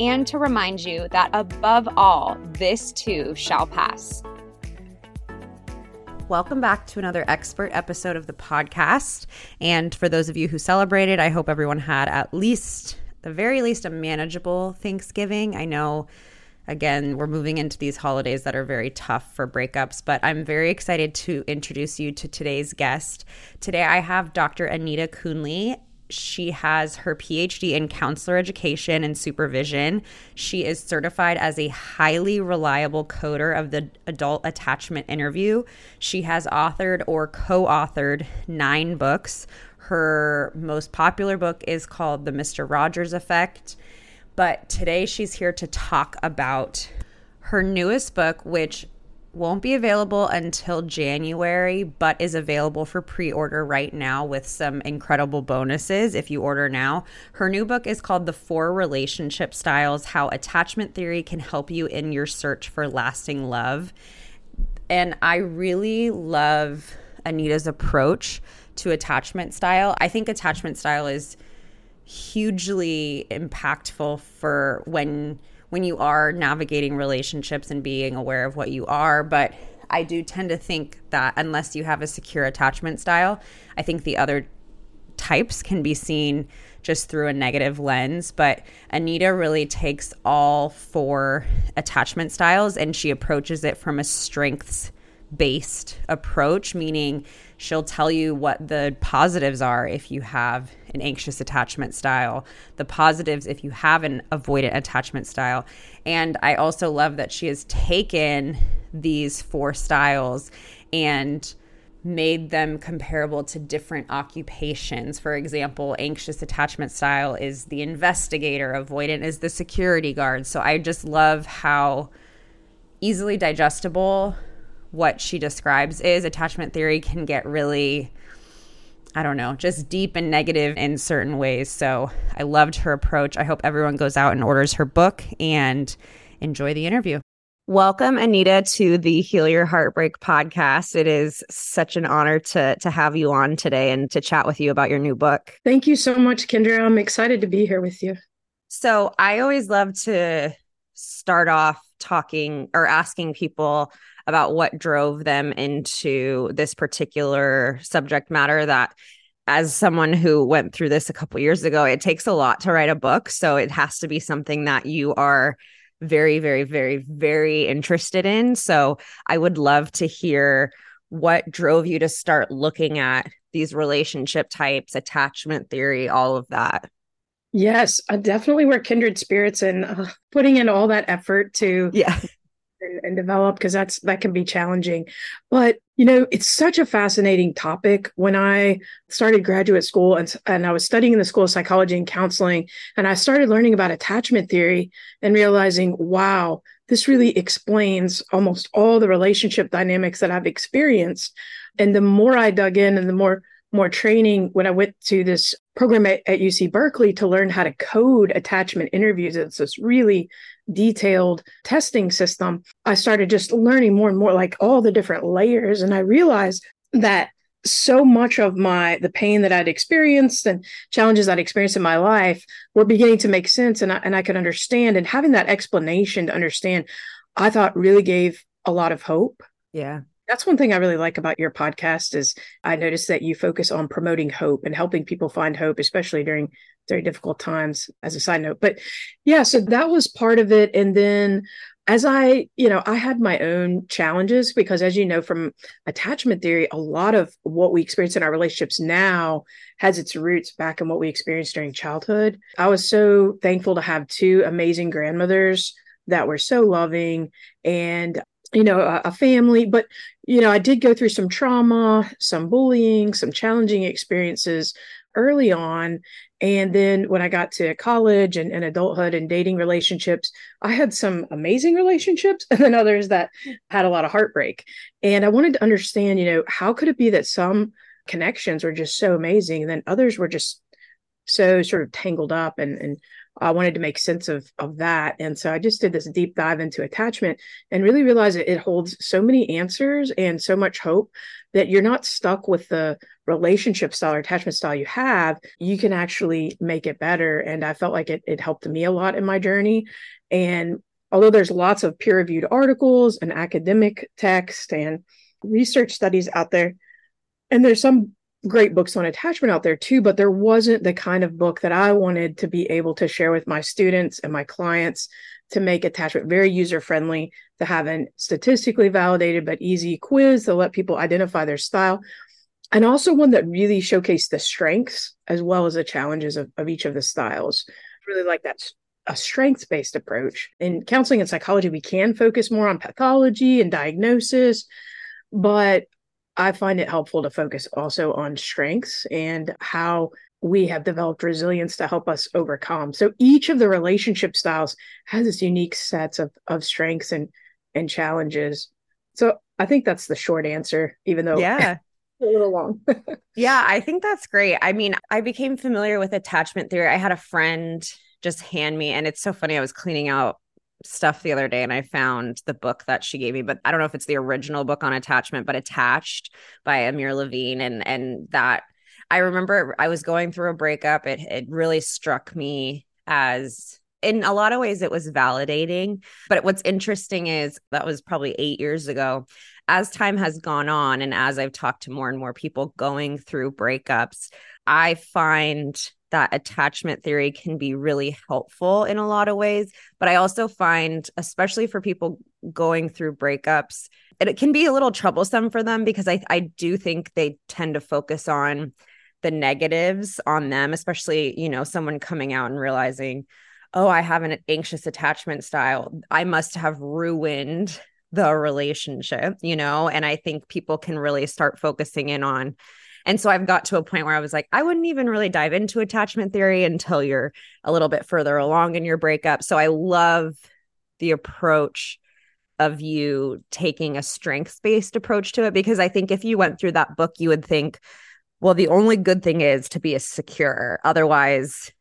and to remind you that above all, this too shall pass. Welcome back to another expert episode of the podcast. And for those of you who celebrated, I hope everyone had at least, the very least, a manageable Thanksgiving. I know, again, we're moving into these holidays that are very tough for breakups, but I'm very excited to introduce you to today's guest. Today, I have Dr. Anita Kuhnley she has her PhD in counselor education and supervision. She is certified as a highly reliable coder of the adult attachment interview. She has authored or co authored nine books. Her most popular book is called The Mr. Rogers Effect. But today she's here to talk about her newest book, which won't be available until January, but is available for pre order right now with some incredible bonuses if you order now. Her new book is called The Four Relationship Styles How Attachment Theory Can Help You in Your Search for Lasting Love. And I really love Anita's approach to attachment style. I think attachment style is hugely impactful for when when you are navigating relationships and being aware of what you are. But I do tend to think that unless you have a secure attachment style, I think the other types can be seen just through a negative lens. But Anita really takes all four attachment styles and she approaches it from a strengths based approach, meaning she'll tell you what the positives are if you have an anxious attachment style, the positives if you have an avoidant attachment style. And I also love that she has taken these four styles and made them comparable to different occupations. For example, anxious attachment style is the investigator, avoidant is the security guard. So I just love how easily digestible what she describes is attachment theory can get really I don't know, just deep and negative in certain ways. So I loved her approach. I hope everyone goes out and orders her book and enjoy the interview. Welcome, Anita, to the Heal Your Heartbreak podcast. It is such an honor to to have you on today and to chat with you about your new book. Thank you so much, Kendra. I'm excited to be here with you. So I always love to start off talking or asking people about what drove them into this particular subject matter that as someone who went through this a couple years ago it takes a lot to write a book. So it has to be something that you are very very very very interested in. So i would love to hear what drove you to start looking at these relationship types attachment theory all of that. Yes definitely we're kindred spirits and uh, putting in all that effort to yeah and, and develop because that's that can be challenging but you know it's such a fascinating topic when i started graduate school and, and i was studying in the school of psychology and counseling and i started learning about attachment theory and realizing wow this really explains almost all the relationship dynamics that i've experienced and the more i dug in and the more more training when I went to this program at, at, UC Berkeley to learn how to code attachment interviews. It's this really detailed testing system. I started just learning more and more like all the different layers. And I realized that so much of my the pain that I'd experienced and challenges I'd experienced in my life were beginning to make sense and I, and I could understand and having that explanation to understand I thought really gave a lot of hope. Yeah. That's one thing I really like about your podcast is I noticed that you focus on promoting hope and helping people find hope, especially during very difficult times as a side note. But yeah, so that was part of it. And then as I, you know, I had my own challenges because, as you know, from attachment theory, a lot of what we experience in our relationships now has its roots back in what we experienced during childhood. I was so thankful to have two amazing grandmothers that were so loving and, you know, a, a family. But, you know, I did go through some trauma, some bullying, some challenging experiences early on. And then when I got to college and, and, adulthood and dating relationships, I had some amazing relationships and then others that had a lot of heartbreak. And I wanted to understand, you know, how could it be that some connections were just so amazing and then others were just so sort of tangled up and, and I wanted to make sense of of that. And so I just did this deep dive into attachment and really realized it, it holds so many answers and so much hope that you're not stuck with the relationship style or attachment style you have. You can actually make it better. And I felt like it, it helped me a lot in my journey. And although there's lots of peer reviewed articles and academic text and research studies out there, and there's some great books on attachment out there too, but there wasn't the kind of book that I wanted to be able to share with my students and my clients to make attachment very user friendly, to have an statistically validated but easy quiz to let people identify their style. And also one that really showcased the strengths as well as the challenges of, of each of the styles. Really like that a strengths based approach. In counseling and psychology, we can focus more on pathology and diagnosis, but I find it helpful to focus also on strengths and how we have developed resilience to help us overcome. So each of the relationship styles has its unique sets of of strengths and and challenges. So I think that's the short answer, even though yeah. a little long. yeah, I think that's great. I mean, I became familiar with attachment theory. I had a friend just hand me, and it's so funny. I was cleaning out stuff the other day and I found the book that she gave me, but I don't know if it's the original book on attachment, but attached by Amir Levine. And and that I remember I was going through a breakup. It it really struck me as in a lot of ways it was validating. But what's interesting is that was probably eight years ago. As time has gone on and as I've talked to more and more people going through breakups, I find that attachment theory can be really helpful in a lot of ways. But I also find, especially for people going through breakups, it, can be a little troublesome for them because I, I do think they tend to focus on the negatives on them, especially, you know, someone coming out and realizing, oh, I have an anxious attachment style. I must have ruined the relationship, you know? And I think people can really start focusing in on and so I've got to a point where I was like, I wouldn't even really dive into attachment theory until you're a little bit further along in your breakup. So I love the approach of you taking a strengths based approach to it because I think if you went through that book, you would think, well, the only good thing is to be a secure. Otherwise,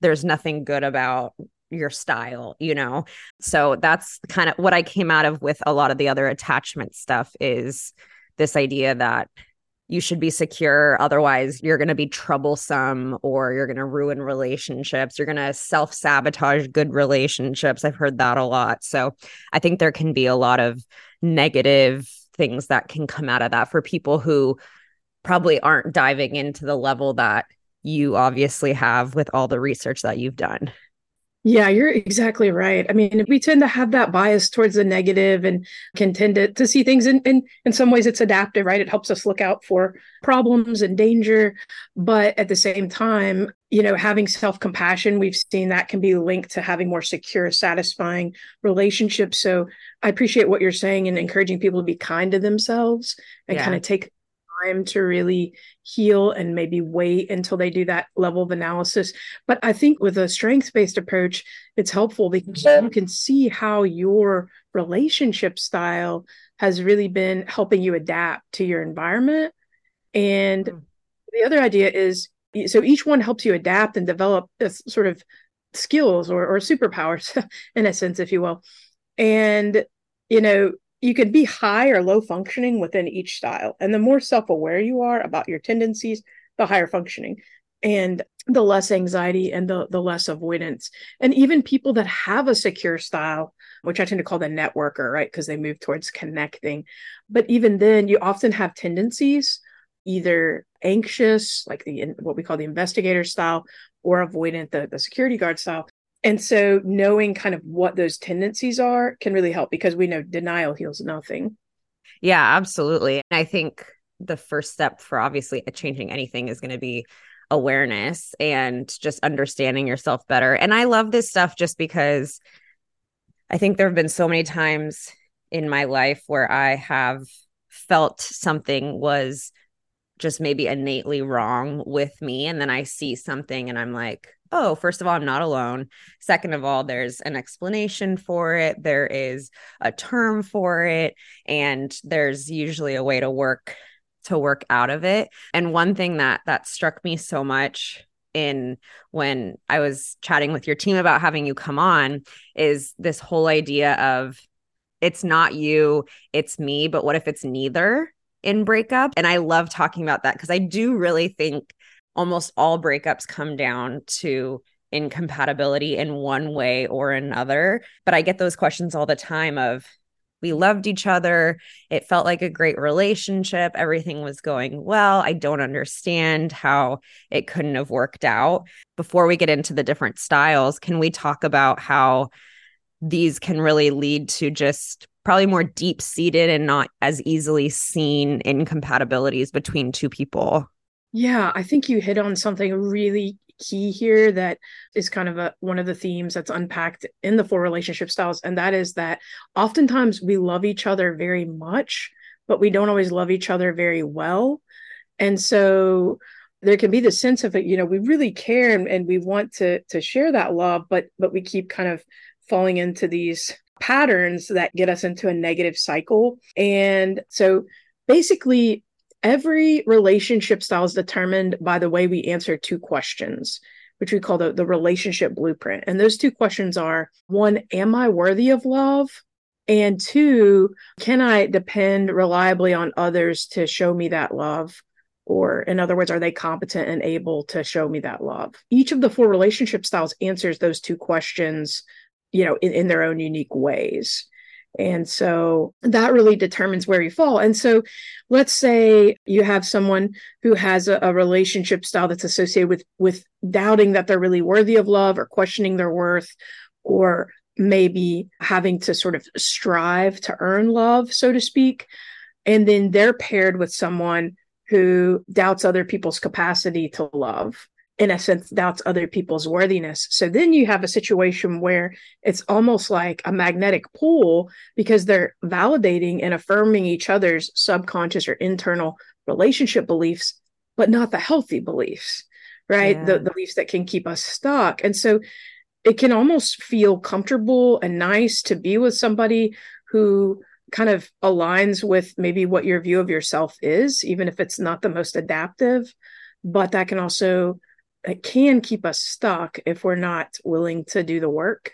there's nothing good about your style, you know? So that's kind of what I came out of with a lot of the other attachment stuff is this idea that you should be secure. Otherwise, you're going to be troublesome or you're going to ruin relationships. You're going to self sabotage good relationships. I've heard that a lot. So I think there can be a lot of negative things that can come out of that for people who probably aren't diving into the level that you obviously have with all the research that you've done. Yeah, you're exactly right. I mean, we tend to have that bias towards the negative and can tend to, to see things in, in in some ways it's adaptive, right? It helps us look out for problems and danger. But at the same time, you know, having self-compassion, we've seen that can be linked to having more secure, satisfying relationships. So I appreciate what you're saying and encouraging people to be kind to themselves and yeah. kind of take time to really heal and maybe wait until they do that level of analysis. But I think with a strengths based approach, it's helpful because you can see how your relationship style has really been helping you adapt to your environment. And mm. the other idea is so each one helps you adapt and develop this sort of skills or, or superpowers in a sense, if you will. And, you know, you could be high or low functioning within each style. And the more self aware you are about your tendencies, the higher functioning and the less anxiety and the, the less avoidance. And even people that have a secure style, which I tend to call the networker, right? Because they move towards connecting. But even then, you often have tendencies either anxious, like the what we call the investigator style, or avoidant, the, the security guard style. And so knowing kind of what those tendencies are can really help because we know denial heals nothing. Yeah, absolutely. And I think the first step for obviously changing anything is going to be awareness and just understanding yourself better. And I love this stuff just because I think there have been so many times in my life where I have felt something was just maybe innately wrong with me. And then I see something and I'm like, oh, first of all, I'm not alone. Second of all, there's an explanation for it, there is a term for it, and there's usually a way to work to work out of it. And one thing that that struck me so much in when I was chatting with your team about having you come on is this whole idea of it's not you, it's me, but what if it's neither in breakup? And I love talking about that because I do really think almost all breakups come down to incompatibility in one way or another. But I get those questions all the time of we loved each other. It felt like a great relationship. Everything was going well. I don't understand how it couldn't have worked out. Before we get into the different styles, can we talk about how these can really lead to just probably more deep seated and not as easily seen incompatibilities between two people? Yeah, I think you hit on something really key here that is kind of a one of the themes that's unpacked in the four relationship styles and that is that oftentimes we love each other very much but we don't always love each other very well. And so there can be the sense of it you know we really care and, and we want to to share that love but but we keep kind of falling into these patterns that get us into a negative cycle. And so basically every relationship style is determined by the way we answer two questions which we call the, the relationship blueprint. And those two questions are one am i worthy of love? And two can i depend reliably on others to show me that love? Or in other words are they competent and able to show me that love? Each of the four relationship styles answers those two questions you know in, in their own unique ways and so that really determines where you fall. And so let's say you have someone who has a, a, relationship style that's associated with with doubting that they're really worthy of love or questioning their worth or maybe having to sort of strive to earn love, so to speak. And then they're paired with someone who doubts other people's capacity to love in a sense doubts other people's worthiness. So then you have a situation where it's almost like a magnetic pull because they're validating and affirming each other's subconscious or internal relationship beliefs but not the healthy beliefs right? Yeah. the, the beliefs that can keep us stuck. And so it can almost feel comfortable and nice to be with somebody who kind of aligns with maybe what your view of yourself is even if it's not the most adaptive. But that can also it can keep us stuck if we're not willing to do the work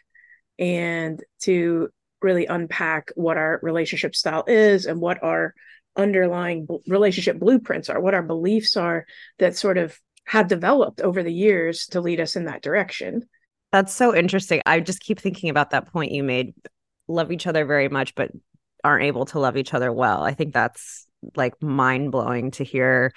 and to really unpack what our relationship style is and what our underlying relationship blueprints are, what our beliefs are that sort of have developed over the years to lead us in that direction. That's so interesting. I just keep thinking about that point you made. Love each other very much, but aren't able to love each other well. I think that's like mind blowing to hear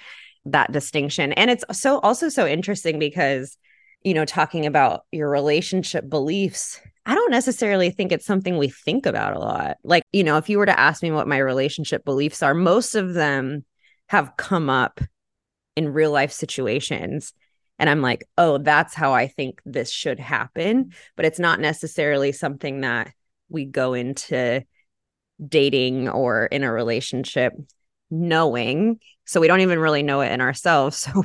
that distinction. And it's so also so interesting because, you know, talking about your relationship beliefs, I don't necessarily think it's something we think about a lot. Like, you know, if you were to ask me what my relationship beliefs are, most of them have come up in real life situations. And I'm like, oh, that's how I think this should happen. But it's not necessarily something that we go into dating or in a relationship knowing so we don't even really know it in ourselves. So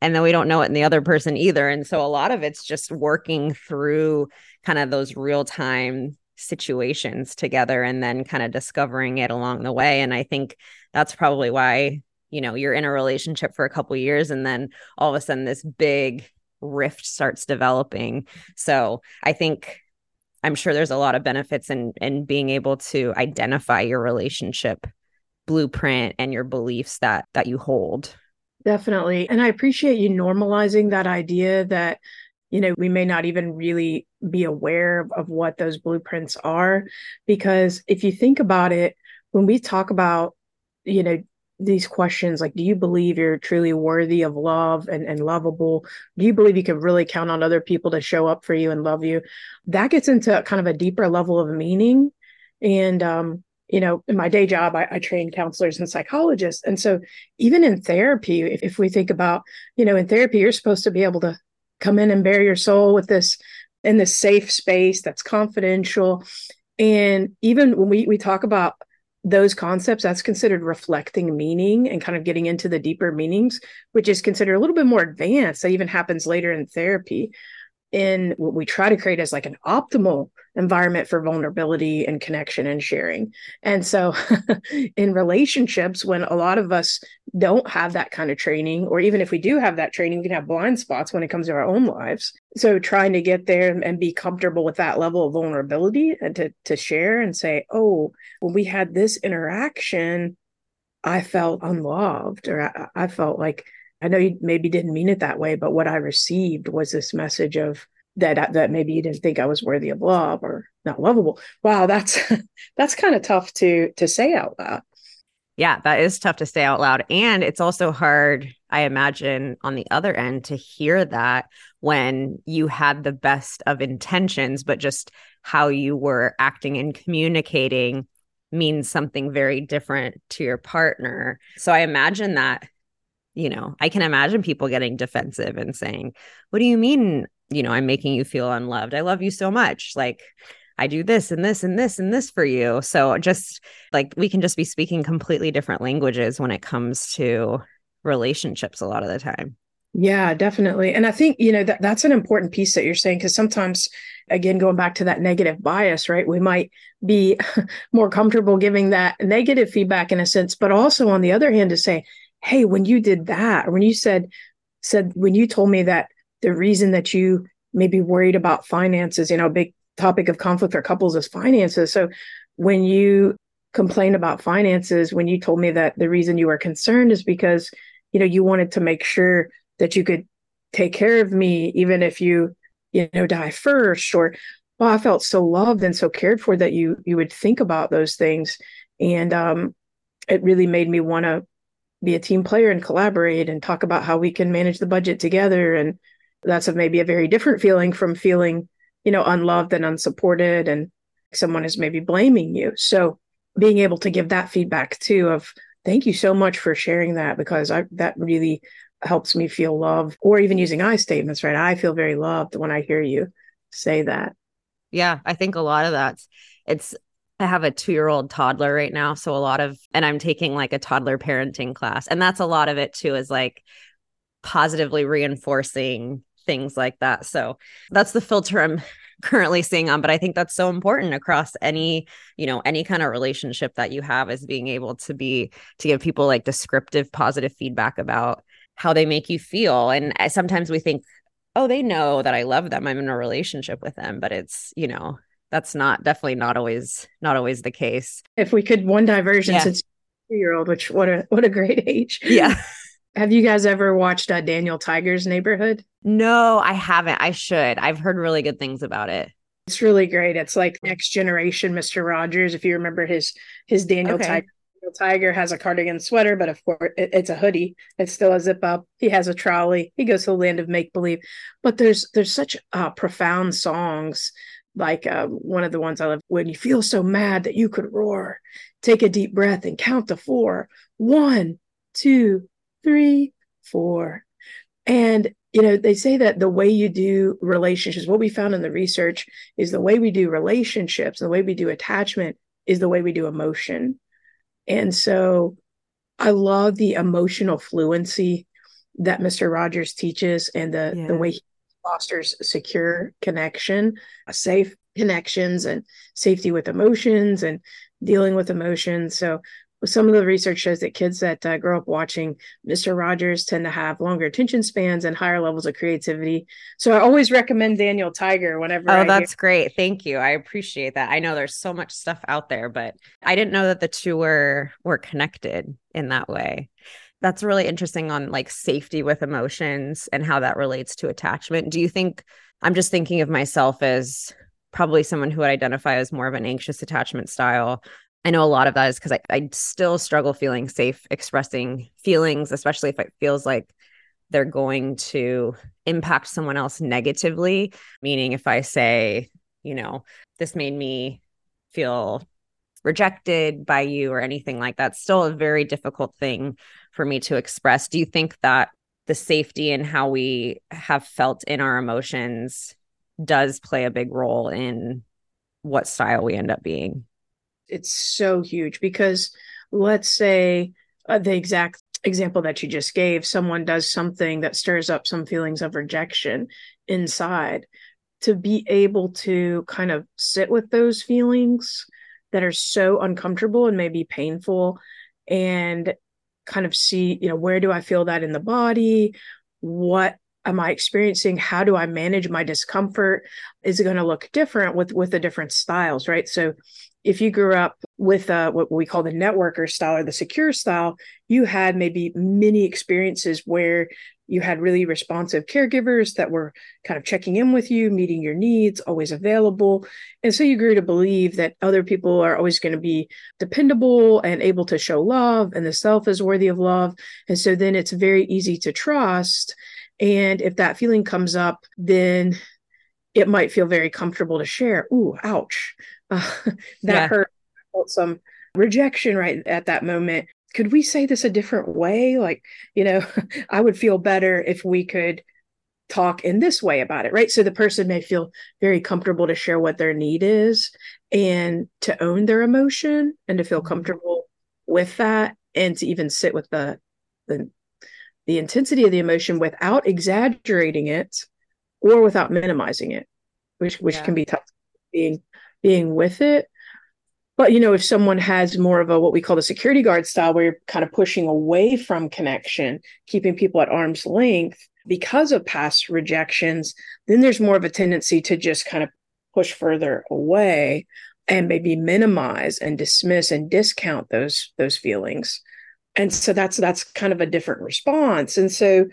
and then we don't know it in the other person either. And so a lot of it's just working through kind of those real time situations together and then kind of discovering it along the way. And i think that's probably why you know you're in a relationship for a couple years and then all of a sudden this big rift starts developing. So i think I'm sure there's a lot of benefits in in being able to identify your relationship blueprint and your beliefs that that you hold. Definitely. And I appreciate you normalizing that idea that you know we may not even really be aware of, what those blueprints are because if you think about it when we talk about you know these questions like do you believe you're truly worthy of love and, and lovable do you believe you can really count on other people to show up for you and love you that gets into kind of a deeper level of meaning and um you know in my day job I, I train counselors and psychologists. And so even in therapy if, if we think about you know in therapy you're supposed to be able to come in and bare your soul with this in this safe space that's confidential. And even when we we talk about those concepts that's considered reflecting meaning and kind of getting into the deeper meanings which is considered a little bit more advanced. That even happens later in therapy in what we try to create as like an optimal environment for vulnerability and connection and sharing. And so in relationships, when a lot of us don't have that kind of training, or even if we do have that training, we can have blind spots when it comes to our own lives. So trying to get there and be comfortable with that level of vulnerability and to, to share and say, oh, when we had this interaction, I felt unloved, or I, I felt like I know you maybe didn't mean it that way, but what I received was this message of that uh, that maybe you didn't think I was worthy of love or not lovable. Wow, that's that's kind of tough to to say out loud. Yeah, that is tough to say out loud and it's also hard I imagine on the other end to hear that when you had the best of intentions but just how you were acting and communicating means something very different to your partner. So I imagine that you know, I can imagine people getting defensive and saying, What do you mean? You know, I'm making you feel unloved. I love you so much. Like, I do this and this and this and this for you. So just like we can just be speaking completely different languages when it comes to relationships a lot of the time. Yeah, definitely. And I think, you know, that that's an important piece that you're saying because sometimes again going back to that negative bias, right? We might be more comfortable giving that negative feedback in a sense, but also on the other hand to say, hey when you did that or when you said said when you told me that the reason that you may be worried about finances you know big topic of conflict for couples is finances. So when you complain about finances when you told me that the reason you were concerned is because you know you wanted to make sure that you could take care of me even if you you know die first or well i felt so loved and so cared for that you you would think about those things. And um it really made me want to be a team player and collaborate and talk about how we can manage the budget together. And that's a, maybe a very different feeling from feeling you know unloved and unsupported and someone is maybe blaming you. So being able to give that feedback too of thank you so much for sharing that because I, that really helps me feel loved. Or even using i statements right? I feel very loved when i hear you say that. Yeah i think a lot of that's it's I have a two year old toddler right now. So a lot of, and I'm taking like a toddler parenting class. And that's a lot of it too, is like positively reinforcing things like that. So that's the filter I'm currently seeing on. But I think that's so important across any, you know, any kind of relationship that you have is being able to be, to give people like descriptive, positive feedback about how they make you feel. And sometimes we think, oh, they know that I love them. I'm in a relationship with them. But it's, you know, that's not definitely not always not always the case. If we could one diversion yeah. since two year old, which what a what a great age. Yeah. Have you guys ever watched uh, Daniel Tiger's Neighborhood? No, I haven't. I should. I've heard really good things about it. It's really great. It's like next generation Mr. Rogers. If you remember his his Daniel okay. Tiger. Daniel Tiger has a cardigan sweater, but of course it, it's a hoodie. It's still a zip up. He has a trolley. He goes to the land of make believe. But there's there's such uh, profound songs like um, one of the ones I love when you feel so mad that you could roar, take a deep breath and count to four. One, two, three, four. And, you know, they say that the way you do relationships, what we found in the research is the way we do relationships, the way we do attachment is the way we do emotion. And so I love the emotional fluency that Mr. Rogers teaches and the, yeah. the way he fosters secure connection, safe connections, and safety with emotions and dealing with emotions. So some of the research shows that kids that uh, grow up watching Mr. Rogers tend to have longer attention spans and higher levels of creativity. So I always recommend Daniel Tiger whenever. Oh, I that's hear- great. Thank you. I appreciate that. I know there's so much stuff out there, but I didn't know that the two were were connected in that way. That's really interesting on like safety with emotions and how that relates to attachment. Do you think I'm just thinking of myself as probably someone who would identify as more of an anxious attachment style. I know a lot of that is because I, I still struggle feeling safe expressing feelings, especially if it feels like they're going to impact someone else negatively. Meaning, if I say, you know, this made me feel rejected by you or anything like that, still a very difficult thing for me to express. Do you think that the safety and how we have felt in our emotions does play a big role in what style we end up being? It's so huge because let's say uh, the exact example that you just gave someone does something that stirs up some feelings of rejection inside to be able to kind of sit with those feelings that are so uncomfortable and maybe painful and kind of see you know where do i feel that in the body? What am i experiencing? How do i manage my discomfort? Is it going to look different with with the different styles right? So if you grew up with uh, what we call the networker style or the secure style, you had maybe many experiences where you had really responsive caregivers that were kind of checking in with you, meeting your needs, always available. And so you grew to believe that other people are always going to be dependable and able to show love, and the self is worthy of love. And so then it's very easy to trust. And if that feeling comes up, then it might feel very comfortable to share. Ooh, ouch. Uh, that Yeah. hurt. I felt some rejection right at that moment. Could we say this a different way? Like, you know, I would feel better if we could talk in this way about it, right? So the person may feel very comfortable to share what their need is and to own their emotion and to feel Mhm. comfortable with that and to even sit with the the the intensity of the emotion without exaggerating it or without minimizing it, which which Yeah. can be tough being being with it. But you know, if someone has more of a what we call the security guard style, where you're kind of pushing away from connection, keeping people at arm's length because of past rejections, then there's more of a tendency to just kind of push further away and maybe minimize and dismiss and discount those those feelings. And so that's that's kind of a different response. And so,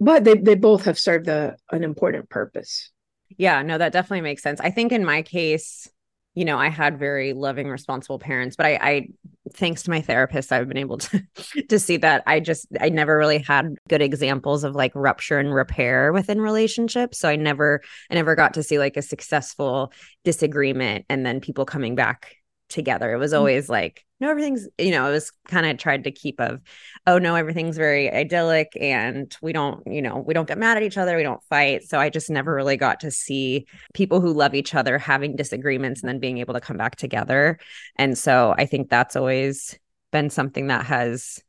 but they they both have served a, an important purpose. Yeah, no, that definitely makes sense. I think in my case, you know, I had very loving, responsible parents, but I, I thanks to my therapist, I've been able to to see that I just I never really had good examples of like rupture and repair within relationships. So I never I never got to see like a successful disagreement and then people coming back together. It was mm. always like, no, everything's, you know, it was kind of tried to keep of, oh no, everything's very idyllic and we don't, you know, we don't get mad at each other, we don't fight. So I just never really got to see people who love each other having disagreements and then being able to come back together. And so I think that's always been something that has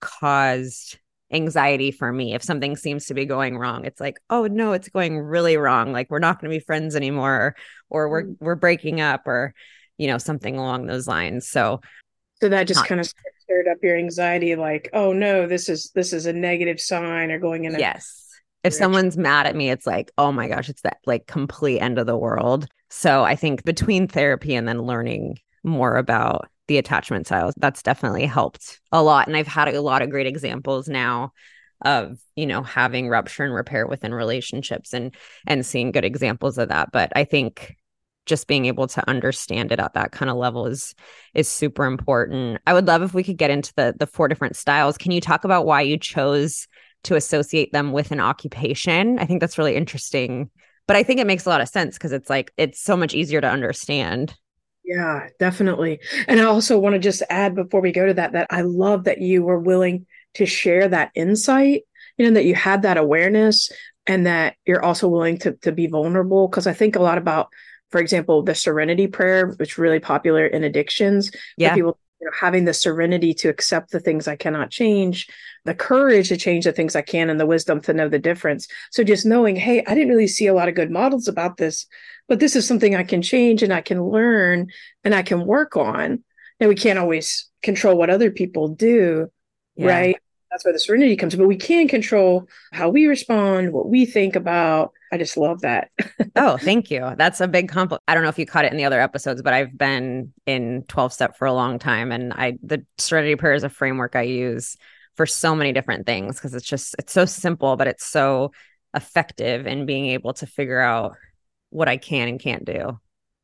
caused anxiety for me. If something seems to be going wrong, it's like, oh no, it's going really wrong. Like we're not going to be friends anymore, or, we're mm. we're breaking up, or you know something along those lines. So So that just Not- kind of stirred up your anxiety, like, oh no, this is this is a negative sign or going in a yes. If direction. someone's mad at me, it's like, oh my gosh, it's that like complete end of the world. So I think between therapy and then learning more about the attachment styles, that's definitely helped a lot. And I've had a lot of great examples now of, you know, having rupture and repair within relationships and and seeing good examples of that. But I think just being able to understand it at that kind of level is is super important. I would love if we could get into the the four different styles. Can you talk about why you chose to associate them with an occupation? I think that's really interesting. But I think it makes a lot of sense because it's like it's so much easier to understand. Yeah, definitely. And I also want to just add before we go to that that I love that you were willing to share that insight, you know, that you had that awareness and that you're also willing to to be vulnerable because I think a lot about for example, the serenity prayer, which is really popular in addictions, Yeah. people you know, having the serenity to accept the things I cannot change, the courage to change the things I can, and the wisdom to know the difference. So just knowing, hey, I didn't really see a lot of good models about this, but this is something I can change and I can learn and I can work on. And we can't always control what other people do, yeah. right? That's where the serenity comes. But we can control how we respond, what we think about. I just love that. oh, thank you. That's a big compliment. I don't know if you caught it in the other episodes, but I've been in 12 step for a long time. And I, the serenity prayer is a framework I use for so many different things because it's just, it's so simple, but it's so effective in being able to figure out what I can and can't do.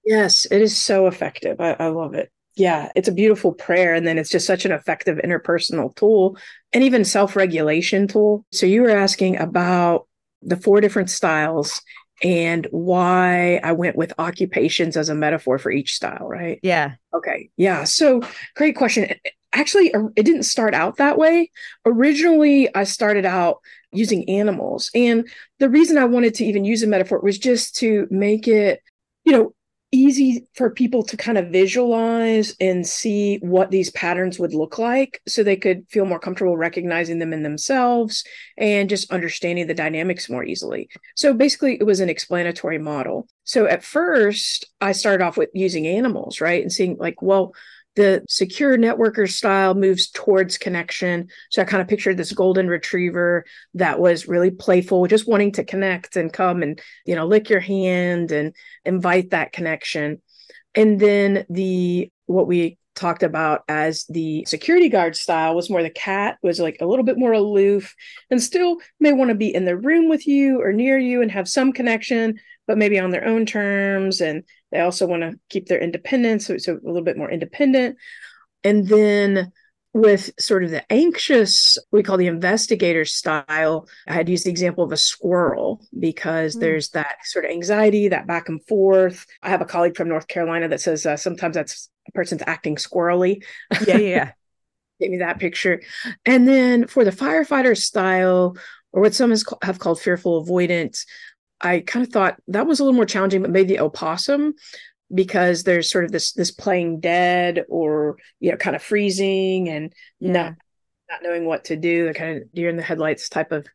Yes, it is so effective. I, I love it yeah, it's a beautiful prayer. And then it's just such an effective interpersonal tool and even self regulation tool. So you were asking about the four different styles and why I went with occupations as a metaphor for each style, right? Yeah. Okay. Yeah. So great question. Actually, uh, it didn't start out that way. Originally, I started out using animals. And the reason I wanted to even use a metaphor was just to make it, you know, easy for people to kind of visualize and see what these patterns would look like so they could feel more comfortable recognizing them in themselves and just understanding the dynamics more easily. So basically, it was an explanatory model. So at first, I started off with using animals, right? And seeing, like, well, the secure networker style moves towards connection. So I kind of pictured this golden retriever that was really playful, just wanting to connect and come and, you know, lick your hand and invite that connection. And then the what we talked about as the security guard style was more the cat was like a little bit more aloof and still may want to be in the room with you or near you and have some connection but maybe on their own terms and they also want to keep their independence, so, so a little bit more independent. And then with sort of the anxious, we call the investigator style, I had used the example of a squirrel because mm. there's that sort of anxiety, that back and forth. I have a colleague from North Carolina that says uh, sometimes that's a person's acting squirrely. Yeah, yeah. Give me that picture. And then for the firefighter style, or what some have called fearful avoidant, I kind of thought that was a little more challenging, but maybe the opossum because there's sort of this this playing dead or you know kind of freezing and yeah. not not knowing what to do, the kind of deer in the headlights type of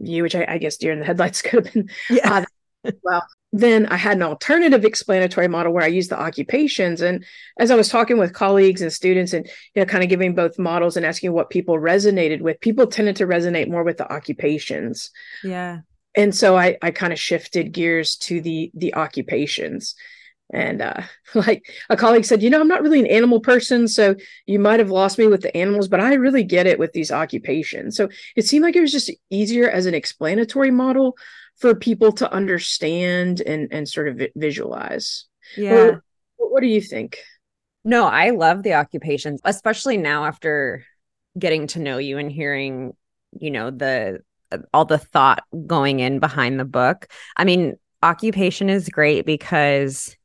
view, which I, I guess deer in the headlights could have been. Yeah. Uh, well, then I had an alternative explanatory model where I used the occupations. And as I was talking with colleagues and students and, you know, kind of giving both models and asking what people resonated with, people tended to resonate more with the occupations. Yeah and so I, I kind of shifted gears to the the occupations. And uh, like a colleague said you know i'm not really an animal person so you might have lost me with the animals but i really get it with these occupations. So it seemed like it was just easier as an explanatory model for people to understand and and sort of visualize. Yeah. What, what do you think? No i love the occupations especially now after getting to know you and hearing you know the all the thought going in behind the book. I mean, occupation is great because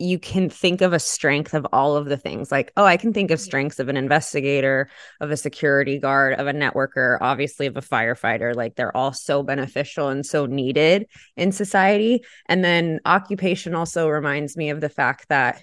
you can think of a strength of all of the things. Like oh i can think of strengths of an investigator of a security guard of a networker obviously of a firefighter. Like they're all so beneficial and so needed in society. And then occupation also reminds me of the fact that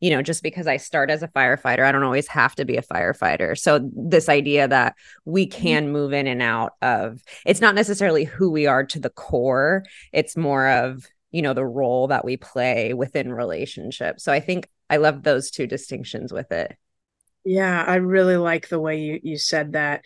you know, just because I start as a firefighter, I don't always have to be a firefighter. So, this idea that we mm-hmm. can move in and out of it's not necessarily who we are to the core, it's more of, you know, the role that we play within relationships. So, I think I love those two distinctions with it. Yeah, I really like the way you, you said that.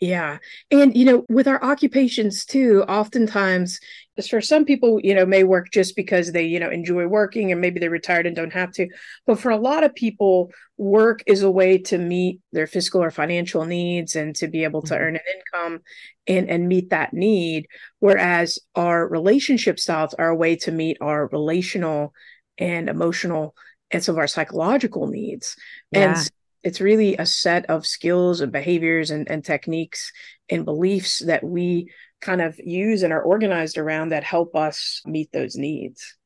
Yeah. And, you know, with our occupations too, oftentimes, for some people, you know, may work just because they, you know, enjoy working and maybe they're retired and don't have to. But for a lot of people, work is a way to meet their fiscal or financial needs and to be able to mm-hmm. earn an income and, and meet that need. Whereas our relationship styles are a way to meet our relational and emotional and some of our psychological needs. Yeah. And it's really a set of skills and behaviors and, and techniques and beliefs that we kind of use and are organized around that help us meet those needs.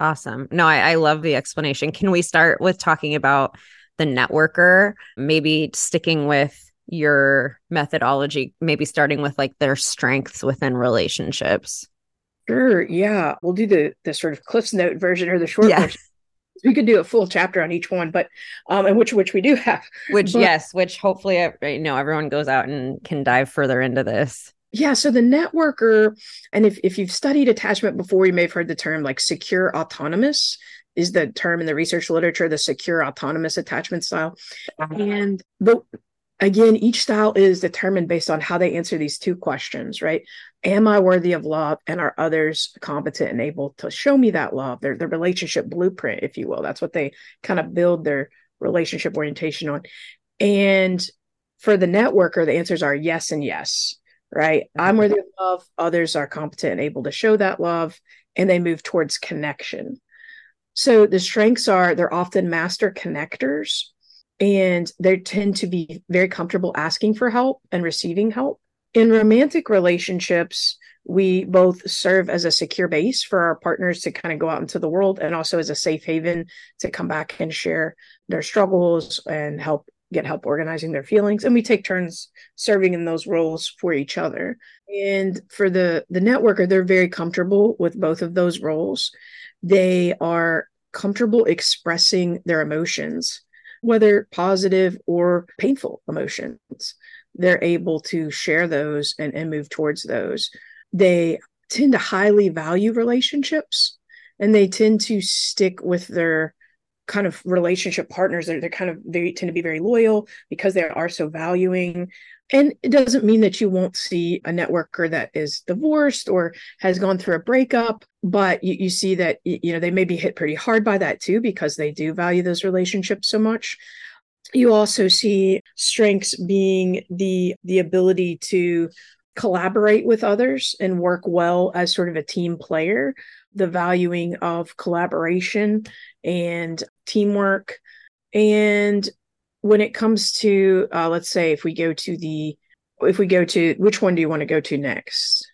Awesome. No, I, I love the explanation. Can we start with talking about the networker, maybe sticking with your methodology, maybe starting with like their strengths within relationships? Sure. Yeah. We'll do the the sort of Cliff's Note version or the short yeah. version we could do a full chapter on each one, but um, and which which we do have. Which but, yes, which hopefully uh, you know everyone goes out and can dive further into this. Yeah, so the networker, and if if you've studied attachment before, you may have heard the term like secure autonomous. is the term in the research literature, the secure autonomous attachment style. Uh-huh. And but again, each style is determined based on how they answer these two questions, right? Am I worthy of love? And are others competent and able to show me that love? Their the relationship blueprint, if you will. That's what they kind of build their relationship orientation on. And for the networker, the answers are yes and yes, right? I'm mm-hmm. worthy of love. Others are competent and able to show that love, and they move towards connection. So the strengths are they're often master connectors and they tend to be very comfortable asking for help and receiving help. In romantic relationships, we both serve as a secure base for our partners to kind of go out into the world and also as a safe haven to come back and share their struggles and help get help organizing their feelings and we take turns serving in those roles for each other. And for the the networker they're very comfortable with both of those roles. They are comfortable expressing their emotions whether positive or painful emotions. They're able to share those and, and move towards those. They tend to highly value relationships and they tend to stick with their kind of relationship partners they're, they're kind of they tend to be very loyal because they are so valuing. And it doesn't mean that you won't see a networker that is divorced or has gone through a breakup but you, you see that you know they may be hit pretty hard by that too because they do value those relationships so much. You also see strengths being the the ability to collaborate with others and work well as sort of a team player the valuing of collaboration and teamwork. And when it comes to, uh, let's say, if we go to the, if we go to, which one do you want to go to next?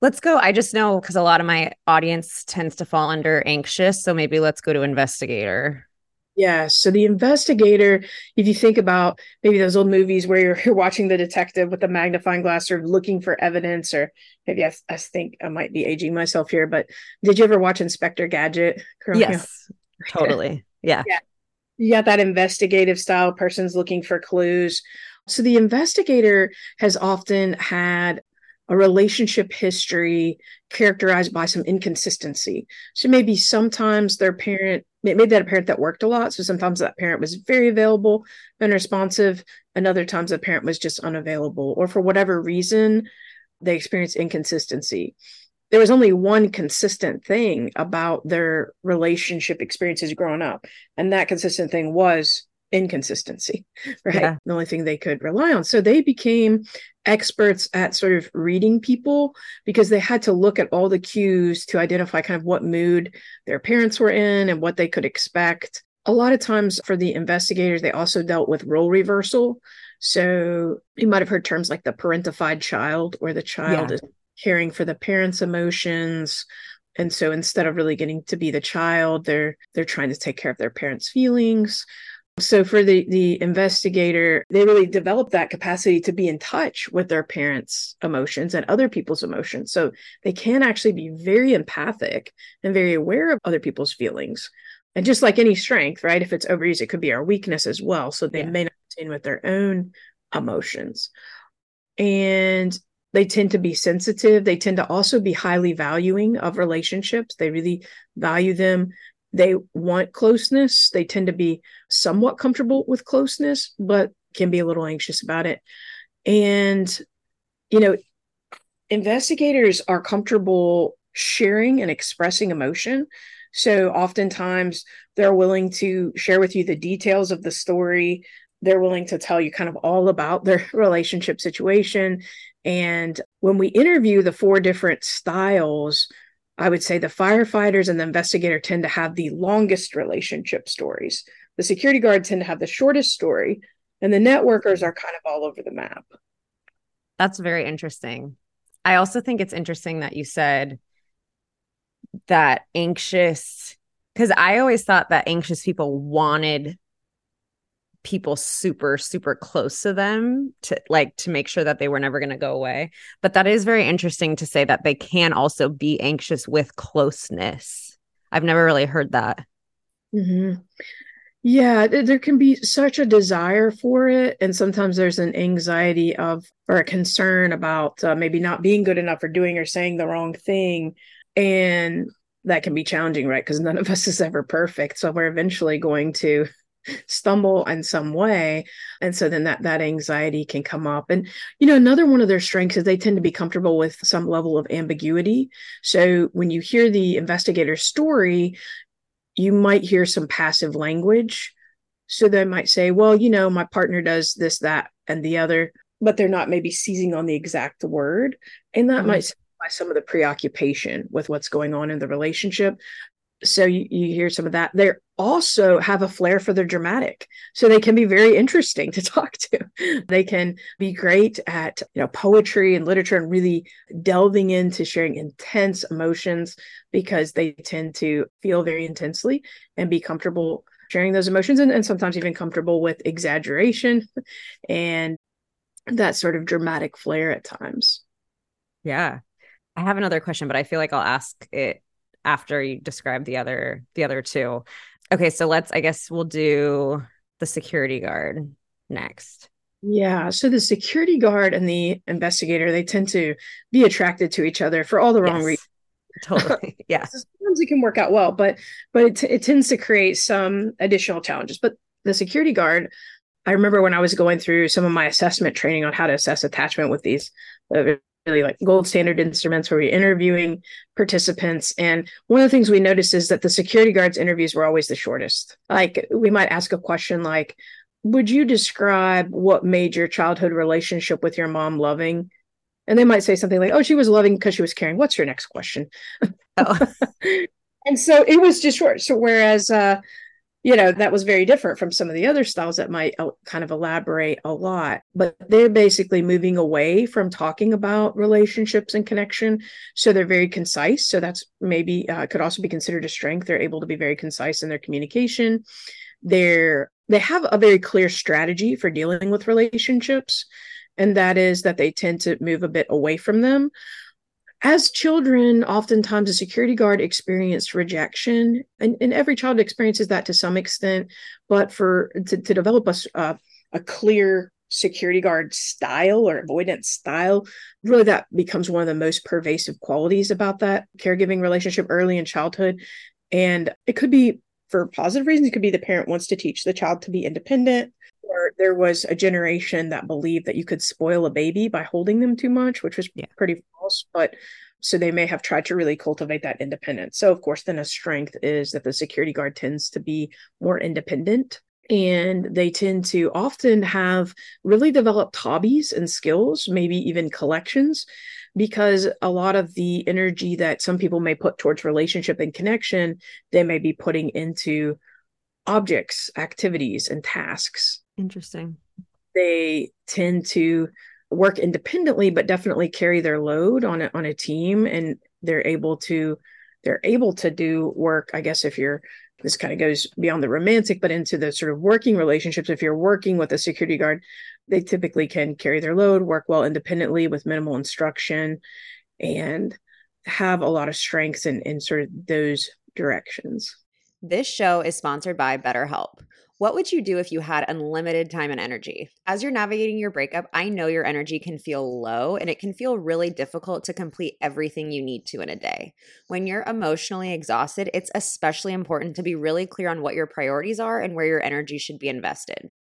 Let's go. I just know because a lot of my audience tends to fall under anxious. So maybe let's go to investigator. Yeah. So the investigator, if you think about maybe those old movies where you're, you're watching the detective with the magnifying glass or looking for evidence, or maybe I, I think I might be aging myself here, but did you ever watch Inspector Gadget? Yes, totally. Yeah. yeah. You got that investigative style, person's looking for clues. So the investigator has often had a relationship history characterized by some inconsistency. So maybe sometimes their parent maybe that a parent that worked a lot. So sometimes that parent was very available and responsive, and other times the parent was just unavailable, or for whatever reason, they experienced inconsistency. There was only one consistent thing about their relationship experiences growing up, and that consistent thing was inconsistency, right? Yeah. The only thing they could rely on. So they became experts at sort of reading people because they had to look at all the cues to identify kind of what mood their parents were in and what they could expect. A lot of times for the investigators, they also dealt with role reversal. So you might have heard terms like the parentified child, where the child yeah. is caring for the parents' emotions. And so instead of really getting to be the child, they're they're trying to take care of their parents' feelings. So for the the investigator, they really develop that capacity to be in touch with their parents' emotions and other people's emotions. So they can actually be very empathic and very aware of other people's feelings. And just like any strength, right? If it's overused, it could be our weakness as well. So they yeah. may not contain with their own emotions. And they tend to be sensitive. They tend to also be highly valuing of relationships. They really value them they want closeness. They tend to be somewhat comfortable with closeness, but can be a little anxious about it. And, you know, investigators are comfortable sharing and expressing emotion. So oftentimes they're willing to share with you the details of the story. They're willing to tell you kind of all about their relationship situation. And when we interview the four different styles, I would say the firefighters and the investigator tend to have the longest relationship stories. The security guard tend to have the shortest story, and the networkers are kind of all over the map. That's very interesting. I also think it's interesting that you said that anxious, because I always thought that anxious people wanted people super super close to them to like to make sure that they were never going to go away but that is very interesting to say that they can also be anxious with closeness i've never really heard that mm-hmm. yeah there can be such a desire for it and sometimes there's an anxiety of or a concern about uh, maybe not being good enough or doing or saying the wrong thing and that can be challenging, right? Because none of us is ever perfect. So we're eventually going to stumble in some way. And so then that that anxiety can come up. And you know another one of their strengths is they tend to be comfortable with some level of ambiguity. So when you hear the investigator's story you might hear some passive language. So they might say well you know my partner does this that and the other but they're not maybe seizing on the exact word. And that mm-hmm. might by some of the preoccupation with what's going on in the relationship. So you, you hear some of that. They also have a flair for the dramatic. So they can be very interesting to talk to. They can be great at you know poetry and literature and really delving into sharing intense emotions because they tend to feel very intensely and be comfortable sharing those emotions and, and sometimes even comfortable with exaggeration and that sort of dramatic flair at times. Yeah. I have another question but i feel like i'll ask it after you describe the other the other two. Okay, so let's I guess we'll do the security guard next. Yeah, so the security guard and the investigator they tend to be attracted to each other for all the wrong yes, reasons. Totally. Yeah. Sometimes it can work out well, but but it, it tends to create some additional challenges. But the security guard I remember when I was going through some of my assessment training on how to assess attachment with these uh, really like gold standard instruments where we're interviewing participants. And one of the things we noticed is that the security guards interviews were always the shortest. Like we might ask a question like, would you describe what made your childhood relationship with your mom loving? And they might say something like, oh, she was loving because she was caring. What's your next question? Oh. and so it was just short. So whereas uh, you know that was very different from some of the other styles that might uh, kind of elaborate a lot but they're basically moving away from talking about relationships and connection so they're very concise so that's maybe uh, could also be considered a strength they're able to be very concise in their communication. They're they have a very clear strategy for dealing with relationships and that is that they tend to move a bit away from them as children, oftentimes a security guard experienced rejection, and, and every child experiences that to some extent. But for to, to develop a, a clear security guard style or avoidance style, really that becomes one of the most pervasive qualities about that caregiving relationship early in childhood. And it could be for positive reasons. It could be the parent wants to teach the child to be independent or there was a generation that believed that you could spoil a baby by holding them too much, which was yeah. pretty false. But so they may have tried to really cultivate that independence. So, of course, then a strength is that the security guard tends to be more independent and they tend to often have really developed hobbies and skills, maybe even collections, because a lot of the energy that some people may put towards relationship and connection, they may be putting into objects, activities, and tasks. Interesting. They tend to work independently, but definitely carry their load on a, on a team, and they're able to they're able to do work. I guess if you're this kind of goes beyond the romantic, but into the sort of working relationships. If you're working with a security guard, they typically can carry their load, work well independently with minimal instruction, and have a lot of strengths in, in sort of those directions. This show is sponsored by BetterHelp. What would you do if you had unlimited time and energy? As you're navigating your breakup, I know your energy can feel low and it can feel really difficult to complete everything you need to in a day. When you're emotionally exhausted, it's especially important to be really clear on what your priorities are and where your energy should be invested.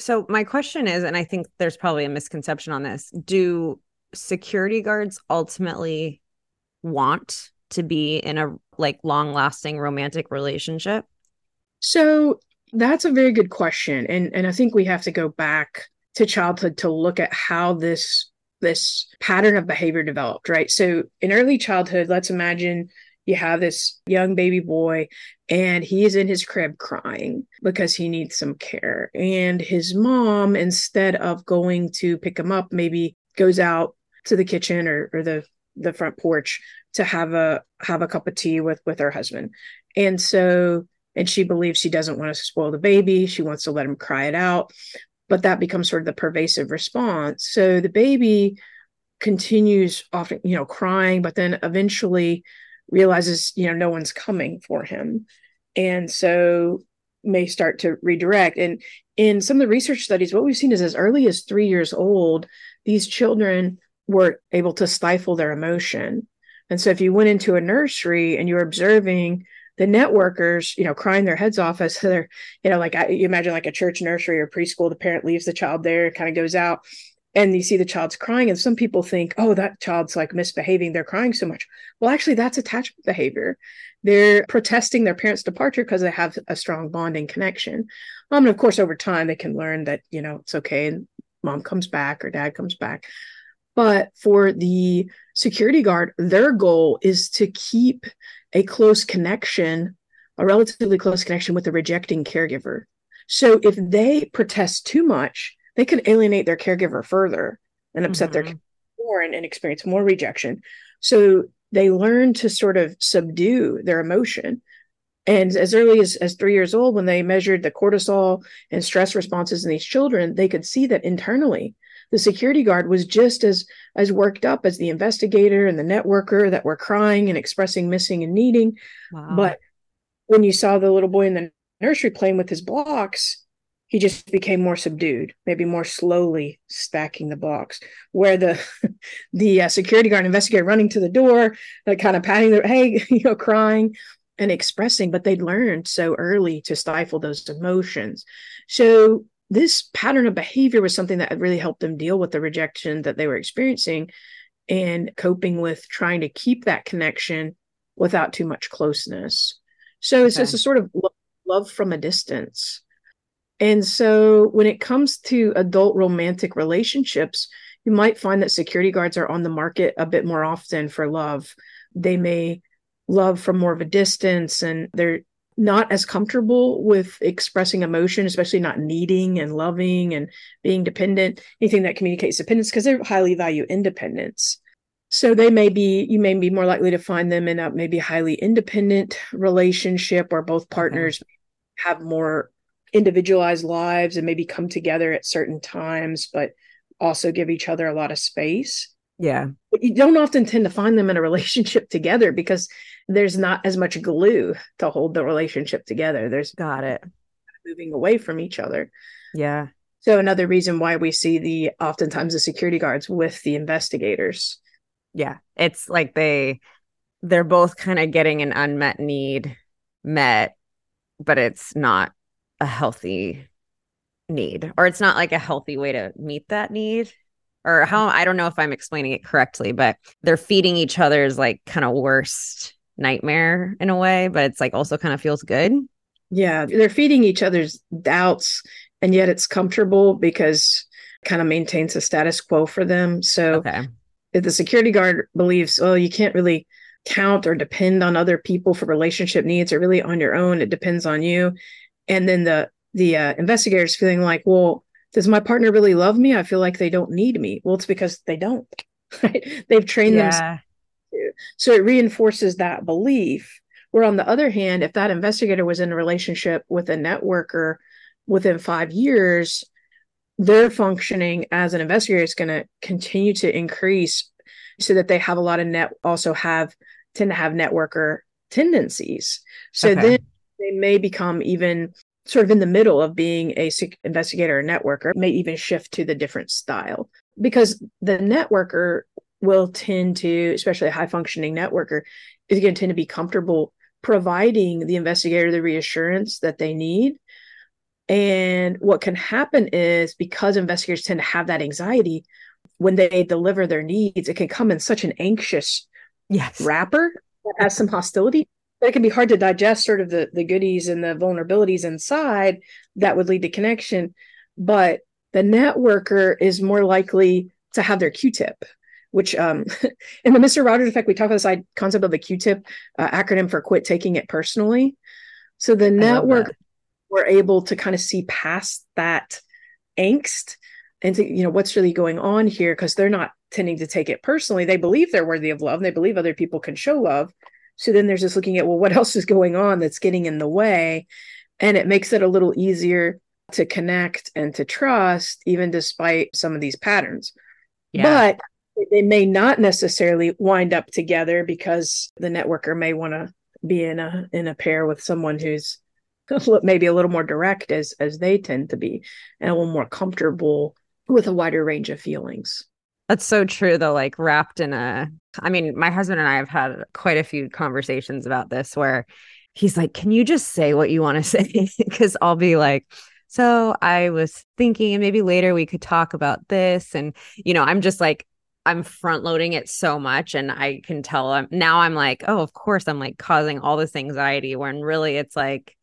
So, my question is, and I think there's probably a misconception on this do security guards ultimately want to be in a like long lasting romantic relationship? So that's a very good question. And and I think we have to go back to childhood to look at how this this pattern of behavior developed, right? So in early childhood, let's imagine you have this young baby boy and he's in his crib crying because he needs some care. And his mom, instead of going to pick him up, maybe goes out to the kitchen or, or the the front porch to have a have a cup of tea with with her husband. And so and she believes she doesn't want to spoil the baby she wants to let him cry it out but that becomes sort of the pervasive response so the baby continues often you know crying but then eventually realizes you know no one's coming for him. And so may start to redirect. And in some of the research studies what we've seen is as early as 3 years old these children were able to stifle their emotion. And so if you went into a nursery and you were observing the networkers, you know, crying their heads off as they're, you know, like I, you imagine like a church nursery or preschool, the parent leaves the child there, kind of goes out, and you see the child's crying. And some people think, oh, that child's like misbehaving. They're crying so much. Well, actually, that's attachment behavior. They're protesting their parents' departure because they have a strong bonding connection. Um, and of course, over time, they can learn that, you know, it's okay. And mom comes back or dad comes back. But for the security guard, their goal is to keep a close connection, a relatively close connection with the rejecting caregiver. So if they protest too much, they can alienate their caregiver further and upset mm-hmm. their more and, and experience more rejection. So they learn to sort of subdue their emotion. And as early as, as three years old, when they measured the cortisol and stress responses in these children, they could see that internally the security guard was just as as worked up as the investigator and the networker that were crying and expressing missing and needing wow. but when you saw the little boy in the nursery playing with his blocks he just became more subdued maybe more slowly stacking the blocks where the the uh, security guard investigator running to the door like kind of patting their hey you know crying and expressing but they'd learned so early to stifle those emotions so this pattern of behavior was something that really helped them deal with the rejection that they were experiencing and coping with trying to keep that connection without too much closeness. So it's just a sort of love from a distance. And so when it comes to adult romantic relationships, you might find that security guards are on the market a bit more often for love. They may love from more of a distance and they're not as comfortable with expressing emotion, especially not needing and loving and being dependent, anything that communicates dependence, because they highly value independence. So they may be, you may be more likely to find them in a maybe highly independent relationship where both partners mm-hmm. have more individualized lives and maybe come together at certain times, but also give each other a lot of space. Yeah. But you don't often tend to find them in a relationship together because there's not as much glue to hold the relationship together. There's got it. Moving away from each other. Yeah. So another reason why we see the oftentimes the security guards with the investigators. Yeah. It's like they they're both kind of getting an unmet need met, but it's not a healthy need or it's not like a healthy way to meet that need or how I don't know if I'm explaining it correctly, but they're feeding each other's like kind of worst nightmare in a way, but it's like also kind of feels good. Yeah, they're feeding each other's doubts and yet it's comfortable because kind of maintains the status quo for them. So Okay. if the security guard believes, oh, you can't really count or depend on other people for relationship needs or really on your own, it depends on you. And then the the uh, investigators feeling like, well, does my partner really love me? I feel like they don't need me. Well, it's because they don't. Right? They've trained themselves Yeah. so it reinforces that belief. Where on the other hand, if that investigator was in a relationship with a networker within five years, their functioning as an investigator is going to continue to increase so that they have a lot of net also have tend to have networker tendencies. So Okay. then they may become even sort of in the middle of being a investigator or networker, may even shift to the different style because the networker will tend to, especially a high functioning networker, is going to tend to be comfortable providing the investigator the reassurance that they need. And what can happen is because investigators tend to have that anxiety, when they deliver their needs, it can come in such an anxious Yes. wrapper that has some hostility. It can be hard to digest sort of the, the goodies and the vulnerabilities inside that would lead to connection. But the networker is more likely to have their Q-tip, which um, in the Mr. Rogers effect, we talk about this i- concept of the Q-tip uh, acronym for quit taking it personally. So the love network were able to kind of see past that angst and to, you know what's really going on here because they're not tending to take it personally they believe they're worthy of love and they believe other people can show love so then there's just looking at well what else is going on that's getting in the way? And it makes it a little easier to connect and to trust even despite some of these patterns. Yeah. but they may not necessarily wind up together because the networker may want to be in a in a pair with someone who's maybe a little more direct as as they tend to be and a little more comfortable with a wider range of feelings That's so true though, like wrapped in a I mean, my husband and I have had quite a few conversations about this where he's like, Can you just say what you want to say? Because I'll be like, So I was thinking, and maybe later we could talk about this. And, you know, I'm just like, I'm front loading it so much. And I can tell I'm now I'm like, Oh, of course, I'm like causing all this anxiety when really it's like,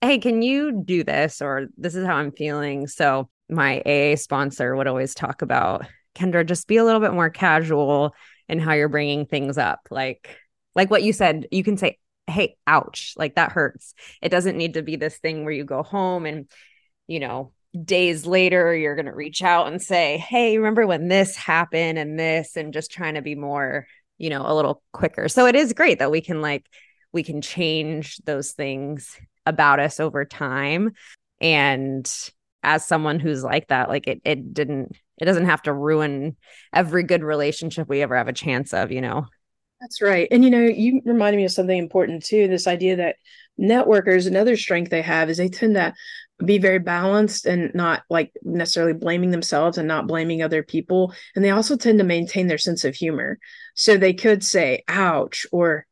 Hey, can you do this? Or this is how I'm feeling. So my AA sponsor would always talk about Kendra, just be a little bit more casual in how you're bringing things up. Like, like what you said, you can say, "Hey, ouch!" Like that hurts. It doesn't need to be this thing where you go home and, you know, days later you're gonna reach out and say, "Hey, remember when this happened and this?" And just trying to be more, you know, a little quicker. So it is great that we can like we can change those things about us over time and as someone who's like that like it it didn't it doesn't have to ruin every good relationship we ever have a chance of you know That's right. And you know, you reminded me of something important too this idea that networkers, another strength they have is they tend to be very balanced and not like necessarily blaming themselves and not blaming other people. And they also tend to maintain their sense of humor. So they could say, ouch, or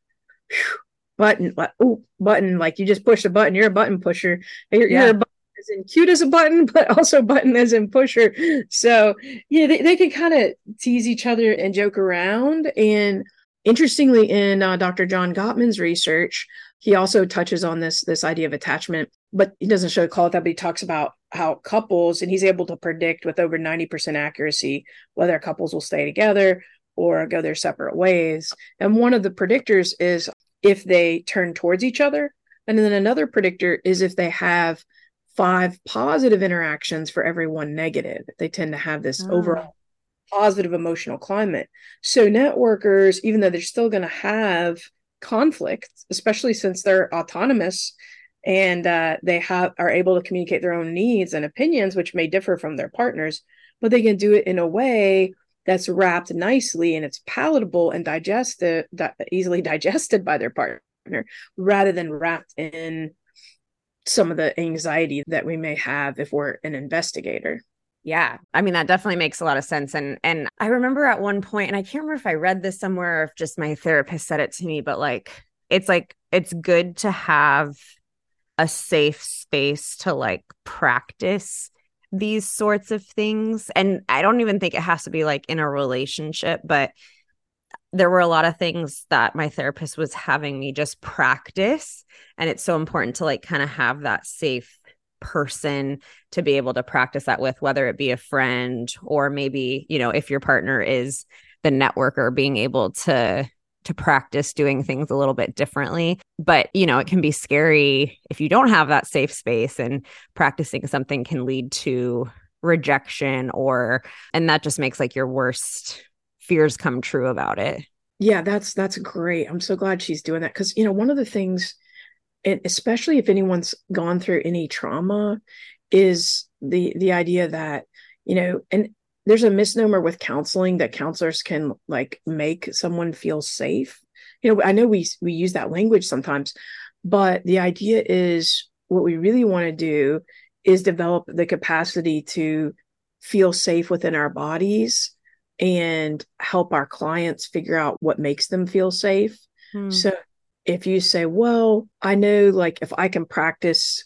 button, like, oh, button, like you just push a button, you're a button pusher. You're, Yeah. you're a button as in cute as a button, but also button as in pusher. So, yeah, they, they can kind of tease each other and joke around. And interestingly in uh, dr john gottman's research he also touches on this this idea of attachment but he doesn't show call it that but he talks about how couples and he's able to predict with over 90% accuracy whether couples will stay together or go their separate ways and one of the predictors is if they turn towards each other and then another predictor is if they have five positive interactions for every one negative they tend to have this Ah. overall positive emotional climate. So networkers, even though they're still going to have conflict, especially since they're autonomous and uh, they have are able to communicate their own needs and opinions, which may differ from their partners, but they can do it in a way that's wrapped nicely and it's palatable and digested, di- easily digested by their partner, rather than wrapped in some of the anxiety that we may have if we're an investigator. yeah i mean that definitely makes a lot of sense and and i remember at one point and i can't remember if i read this somewhere or if just my therapist said it to me but like it's like it's good to have a safe space to like practice these sorts of things and i don't even think it has to be like in a relationship but there were a lot of things that my therapist was having me just practice and it's so important to like kind of have that safe person to be able to practice that with, whether it be a friend or maybe, you know, if your partner is the networker, being able to to practice doing things a little bit differently. But, you know, it can be scary if you don't have that safe space and practicing something can lead to rejection or and that just makes like your worst fears come true about it. Yeah, that's that's great. I'm so glad she's doing that cuz you know, one of the things and especially if anyone's gone through any trauma is the the idea that you know and there's a misnomer with counseling that counselors can like make someone feel safe you know i know we we use that language sometimes but the idea is what we really want to do is develop the capacity to feel safe within our bodies and help our clients figure out what makes them feel safe hmm. so if you say, well, I know like if I can practice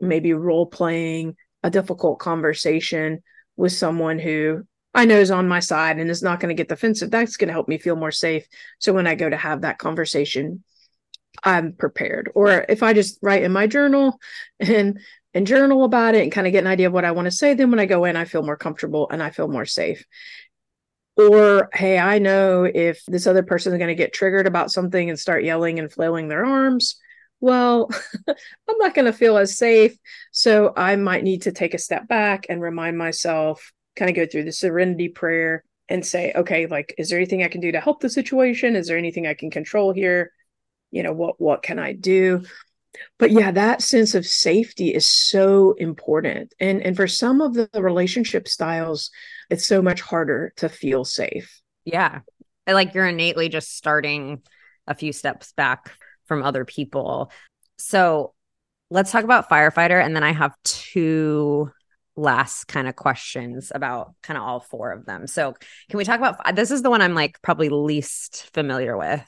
maybe role playing a difficult conversation with someone who I know is on my side and is not going to get defensive, that's going to help me feel more safe. So when I go to have that conversation, I'm prepared. Or if I just write in my journal and and journal about it and kind of get an idea of what I want to say, then when I go in, I feel more comfortable and I feel more safe. Or, hey, I know if this other person is going to get triggered about something and start yelling and flailing their arms, well, I'm not going to feel as safe. So I might need to take a step back and remind myself, kind of go through the serenity prayer and say, okay, like, is there anything I can do to help the situation? Is there anything I can control here? You know, what what can I do? But yeah, that sense of safety is so important. And and for some of the relationship styles, it's so much harder to feel safe. Yeah. Like you're innately just starting a few steps back from other people. So let's talk about firefighter. And then I have two last kind of questions about kind of all four of them. So can we talk about this is the one I'm like probably least familiar with.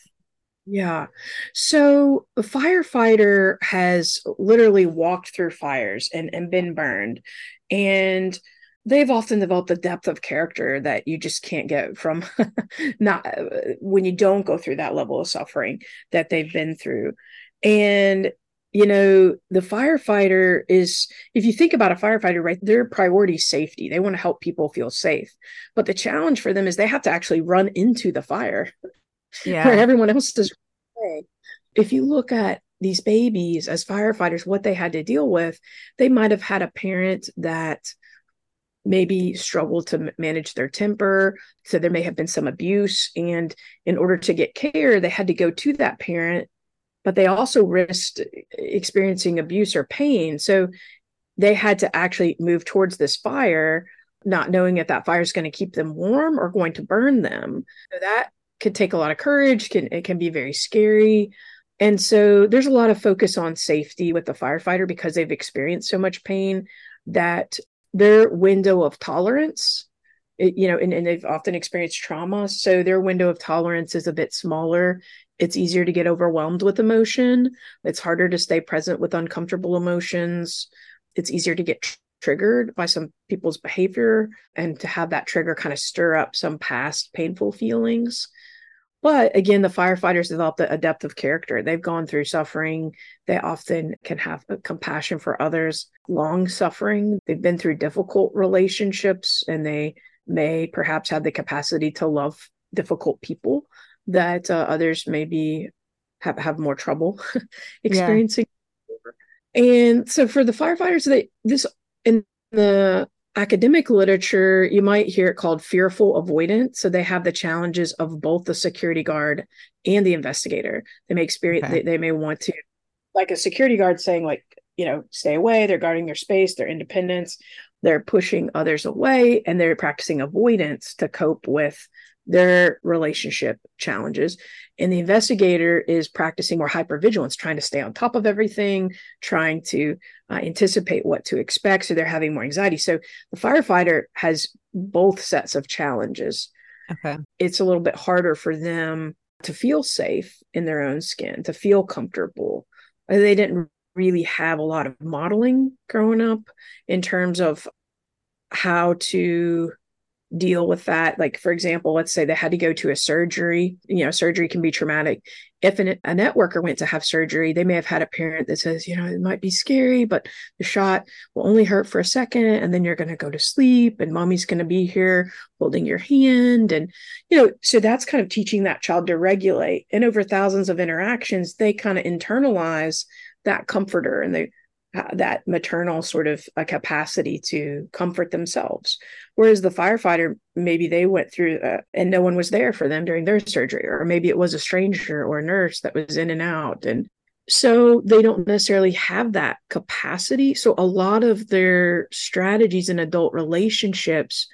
Yeah. So a firefighter has literally walked through fires and, and been burned. And they've often developed a depth of character that you just can't get from not uh, when you don't go through that level of suffering that they've been through and you know the firefighter is if you think about a firefighter right their priority is safety they want to help people feel safe but the challenge for them is they have to actually run into the fire yeah where everyone else does if you look at these babies as firefighters what they had to deal with they might have had a parent that maybe struggled to manage their temper. So there may have been some abuse. And in order to get care, they had to go to that parent, but they also risked experiencing abuse or pain. So they had to actually move towards this fire, not knowing if that fire is going to keep them warm or going to burn them. So that could take a lot of courage, can it can be very scary. And so there's a lot of focus on safety with the firefighter because they've experienced so much pain that their window of tolerance it, you know and, and they've often experienced trauma. So their window of tolerance is a bit smaller. It's easier to get overwhelmed with emotion. It's harder to stay present with uncomfortable emotions. It's easier to get tr- triggered by some people's behavior and to have that trigger kind of stir up some past painful feelings but again, the firefighters develop a depth of character. They've gone through suffering. They often can have compassion for others, long suffering. They've been through difficult relationships and they may perhaps have the capacity to love difficult people that uh, others maybe have, have more trouble experiencing. Yeah. And so for the firefighters, they this in the academic literature, you might hear it called fearful avoidance. So they have the challenges of both the security guard and the investigator. They may experience, okay. they, they may want to, like a security guard saying, like, you know, stay away, they're guarding their space, their independence, they're pushing others away, and they're practicing avoidance to cope with their relationship challenges. And the investigator is practicing more hypervigilance, trying to stay on top of everything, trying to uh, anticipate what to expect. So they're having more anxiety. So the firefighter has both sets of challenges. Okay. It's a little bit harder for them to feel safe in their own skin, to feel comfortable. They didn't really have a lot of modeling growing up in terms of how to deal with that. Like, for example, let's say they had to go to a surgery. You know, surgery can be traumatic. If an, a networker went to have surgery, they may have had a parent that says, you know, it might be scary, but the shot will only hurt for a second and then you're going to go to sleep and mommy's going to be here holding your hand. And, you know, so that's kind of teaching that child to regulate. And over thousands of interactions, they kind of internalize that comforter and they that maternal sort of a capacity to comfort themselves. Whereas the firefighter maybe they went through uh, and no one was there for them during their surgery or maybe it was a stranger or a nurse that was in and out. And so they don't necessarily have that capacity. So a lot of their strategies in adult relationships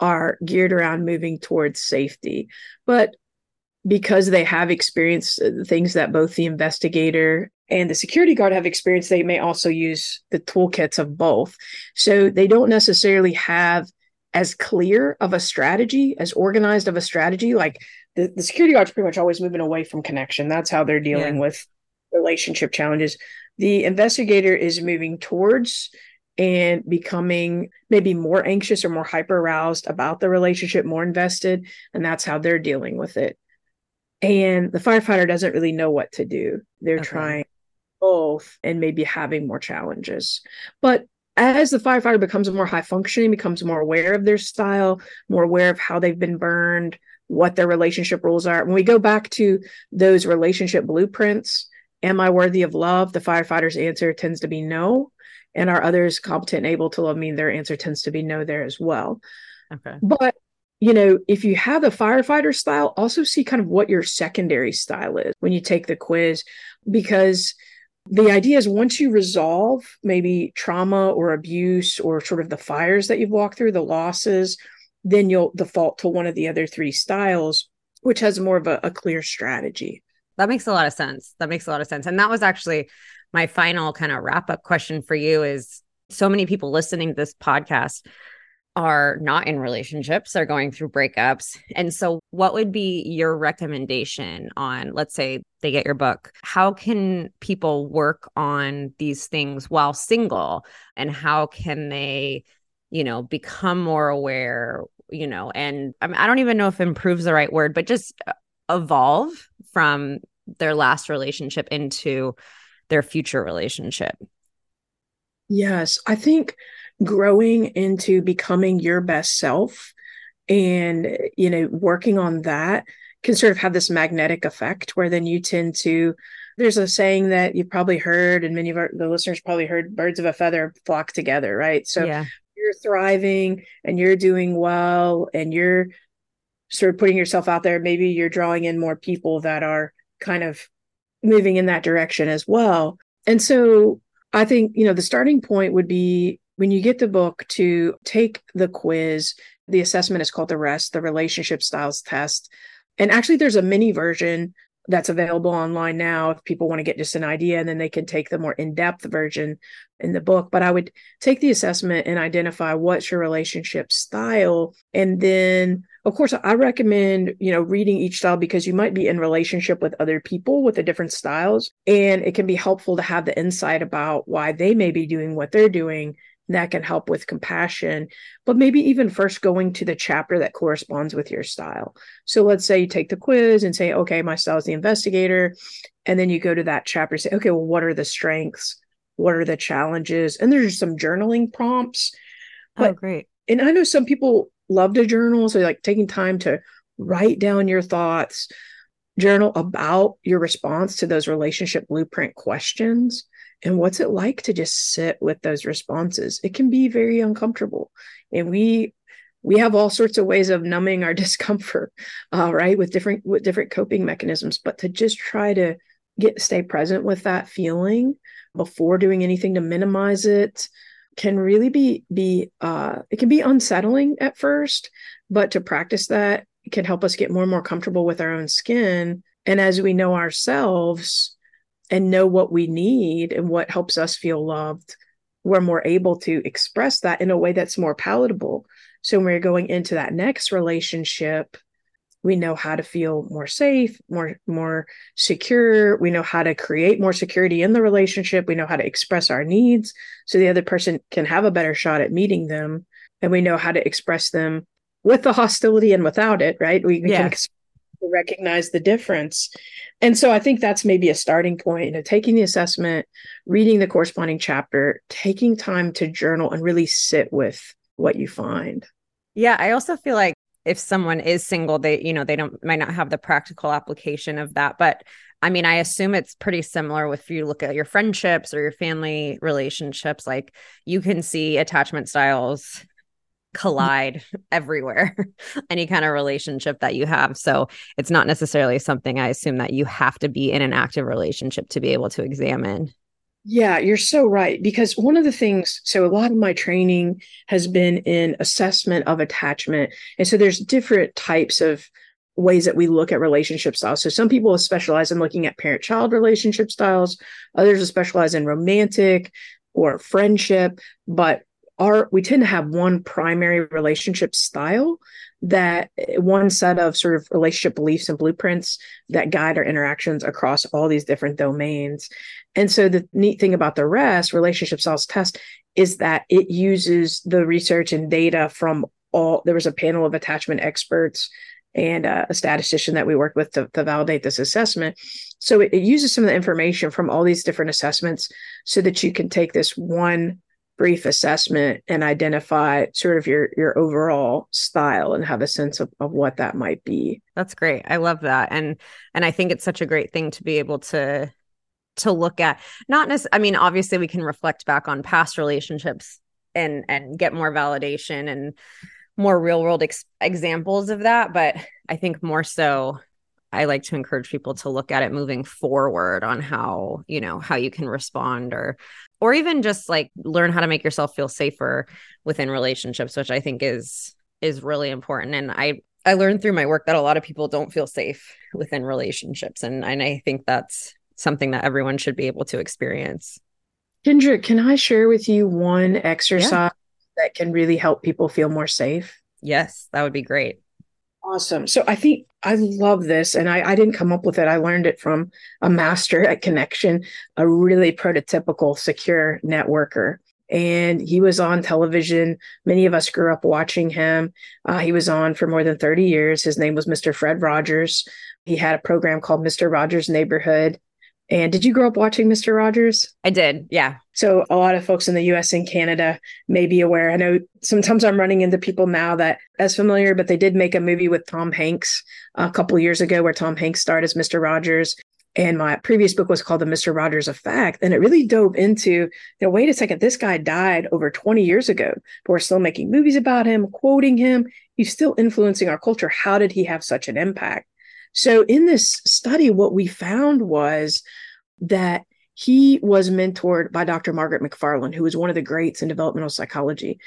are geared around moving towards safety. But because they have experienced uh, things that both the investigator and the security guard have experienced, they may also use the toolkits of both. So they don't necessarily have as clear of a strategy, as organized of a strategy. Like the, the security guard's pretty much always moving away from connection. That's how they're dealing yeah. with relationship challenges. The investigator is moving towards and becoming maybe more anxious or more hyper aroused about the relationship, more invested. And that's how they're dealing with it. And the firefighter doesn't really know what to do. They're okay. trying both and maybe having more challenges. But as the firefighter becomes more high functioning, becomes more aware of their style, more aware of how they've been burned, what their relationship rules are. When we go back to those relationship blueprints, am I worthy of love? The firefighter's answer tends to be no. And are others competent and able to love me? Their answer tends to be no there as well. Okay. But you know, if you have the firefighter style, also see kind of what your secondary style is when you take the quiz, because the idea is once you resolve maybe trauma or abuse or sort of the fires that you've walked through, the losses, then you'll default to one of the other three styles, which has more of a, a clear strategy. That makes a lot of sense. That makes a lot of sense. And that was actually my final kind of wrap up question for you is so many people listening to this podcast are not in relationships, they're going through breakups. And so, what would be your recommendation on, let's say they get your book? How can people work on these things while single? And how can they, you know, become more aware, you know, and I, mean, I don't even know if improves the right word, but just uh, evolve from their last relationship into their future relationship? Yes, I think growing into becoming your best self and you know working on that can sort of have this magnetic effect where then you tend to there's a saying that you've probably heard and many of our the listeners probably heard birds of a feather flock together right? So yeah. you're thriving and you're doing well and you're sort of putting yourself out there. Maybe you're drawing in more people that are kind of moving in that direction as well. And so i think you know the starting point would be when you get the book to take the quiz, the assessment is called the REST, the Relationship Styles Test. And actually, there's a mini version that's available online now if people want to get just an idea, and then they can take the more in depth version in the book. But I would take the assessment and identify what's your relationship style. And then, of course, I recommend, you know, reading each style because you might be in relationship with other people with the different styles. And it can be helpful to have the insight about why they may be doing what they're doing that can help with compassion but maybe even first going to the chapter that corresponds with your style. So let's say you take the quiz and say okay my style is the investigator. And then you go to that chapter and say okay well what are the strengths? What are the challenges? And there's some journaling prompts. Oh, but, oh great. and i know some people love to journal so like taking time to write down your thoughts journal about your response to those relationship blueprint questions and what's it like to just sit with those responses? It can be very uncomfortable. And we we have all sorts of ways of numbing our discomfort, uh, right? With different with different coping mechanisms. But to just try to get stay present with that feeling before doing anything to minimize it can really be be uh, it can be unsettling at first, but to practice that can help us get more and more comfortable with our own skin. And as we know ourselves, and know what we need and what helps us feel loved, we're more able to express that in a way that's more palatable. So when we're going into that next relationship, we know how to feel more safe, more more secure. We know how to create more security in the relationship. We know how to express our needs so the other person can have a better shot at meeting them. And we know how to express them with the hostility and without it, right? We, we Yeah. can recognize the difference. And so I think that's maybe a starting point, you know, taking the assessment, reading the corresponding chapter, taking time to journal and really sit with what you find. Yeah, I also feel like if someone is single, they, you know, they don't might not have the practical application of that. But I mean, I assume it's pretty similar with if you look at your friendships or your family relationships, like you can see attachment styles collide everywhere, any kind of relationship that you have. So it's not necessarily something I assume that you have to be in an active relationship to be able to examine. Yeah, you're so right. Because one of the things, so a lot of my training has been in assessment of attachment. And so there's different types of ways that we look at relationship styles. So some people specialize in looking at parent child relationship styles, others specialize in romantic or friendship. But our, we tend to have one primary relationship style that one set of sort of relationship beliefs and blueprints that guide our interactions across all these different domains. And so the neat thing about the REST, relationship styles test, is that it uses the research and data from all. There was a panel of attachment experts and uh, a statistician that we worked with to, to validate this assessment. So it, it uses some of the information from all these different assessments so that you can take this one brief assessment and identify sort of your your overall style and have a sense of, of what that might be That's great. I love that. And and I think it's such a great thing to be able to to look at. Not necessarily I mean, obviously we can reflect back on past relationships and and get more validation and more real world ex- examples of that, but I think more so I like to encourage people to look at it moving forward on how, you know, how you can respond or or even just like learn how to make yourself feel safer within relationships, which I think is is really important and I I learned through my work that a lot of people don't feel safe within relationships and and I think that's something that everyone should be able to experience. kendra can i share with you one exercise yeah. that can really help people feel more safe yes that would be great awesome so i think i love this and I, I didn't come up with it i learned it from a master at connection a really prototypical secure networker and he was on television. Many of us grew up watching him. Uh, he was on for more than 30 years. His name was Mr. Fred Rogers. He had a program called Mr. Rogers' Neighborhood. And did you grow up watching Mr. Rogers? I did, yeah. So a lot of folks in the US and Canada may be aware. I know sometimes I'm running into people now that as familiar, but they did make a movie with Tom Hanks a couple years ago where Tom Hanks starred as Mr. Rogers. And my previous book was called The Mr. Rogers Effect. And it really dove into, you know, wait a second, this guy died over 20 years ago, but we're still making movies about him, quoting him. He's still influencing our culture. How did he have such an impact? So in this study, what we found was that he was mentored by Dr. Margaret McFarland, who was one of the greats in developmental psychology.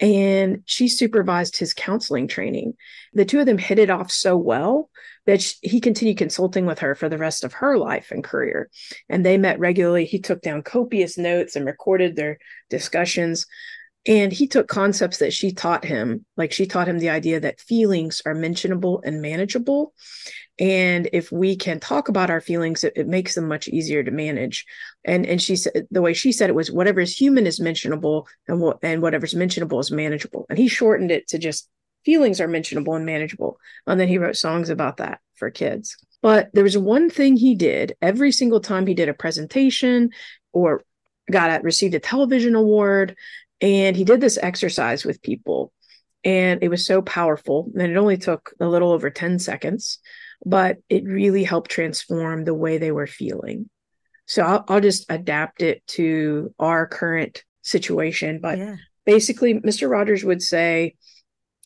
And she supervised his counseling training. The two of them hit it off so well that she, he continued consulting with her for the rest of her life and career. And they met regularly. He took down copious notes and recorded their discussions. And he took concepts that she taught him, like she taught him the idea that feelings are mentionable and manageable. And if we can talk about our feelings, it, it, makes them much easier to manage. And and she said the way she said it was whatever is human is mentionable, and what and whatever's mentionable is manageable. And he shortened it to just feelings are mentionable and manageable. And then he wrote songs about that for kids. But there was one thing he did every single time he did a presentation or got a, received a television award, and he did this exercise with people. And it was so powerful. And it only took a little over 10 seconds but it really helped transform the way they were feeling. So I'll, I'll just adapt it to our current situation. But yeah. basically, Mr. Rogers would say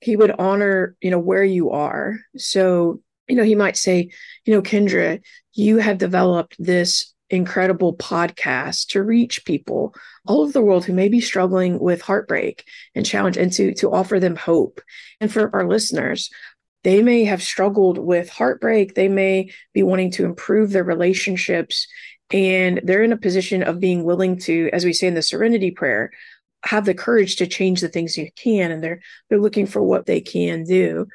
he would honor, you know, where you are. So, you know, he might say, you know, Kendra, you have developed this incredible podcast to reach people all over the world who may be struggling with heartbreak and challenge and to to offer them hope and for our listeners they may have struggled with heartbreak. They may be wanting to improve their relationships. And they're in a position of being willing to, as we say in the serenity prayer, have the courage to change the things you can. And they're they're looking for what they can do.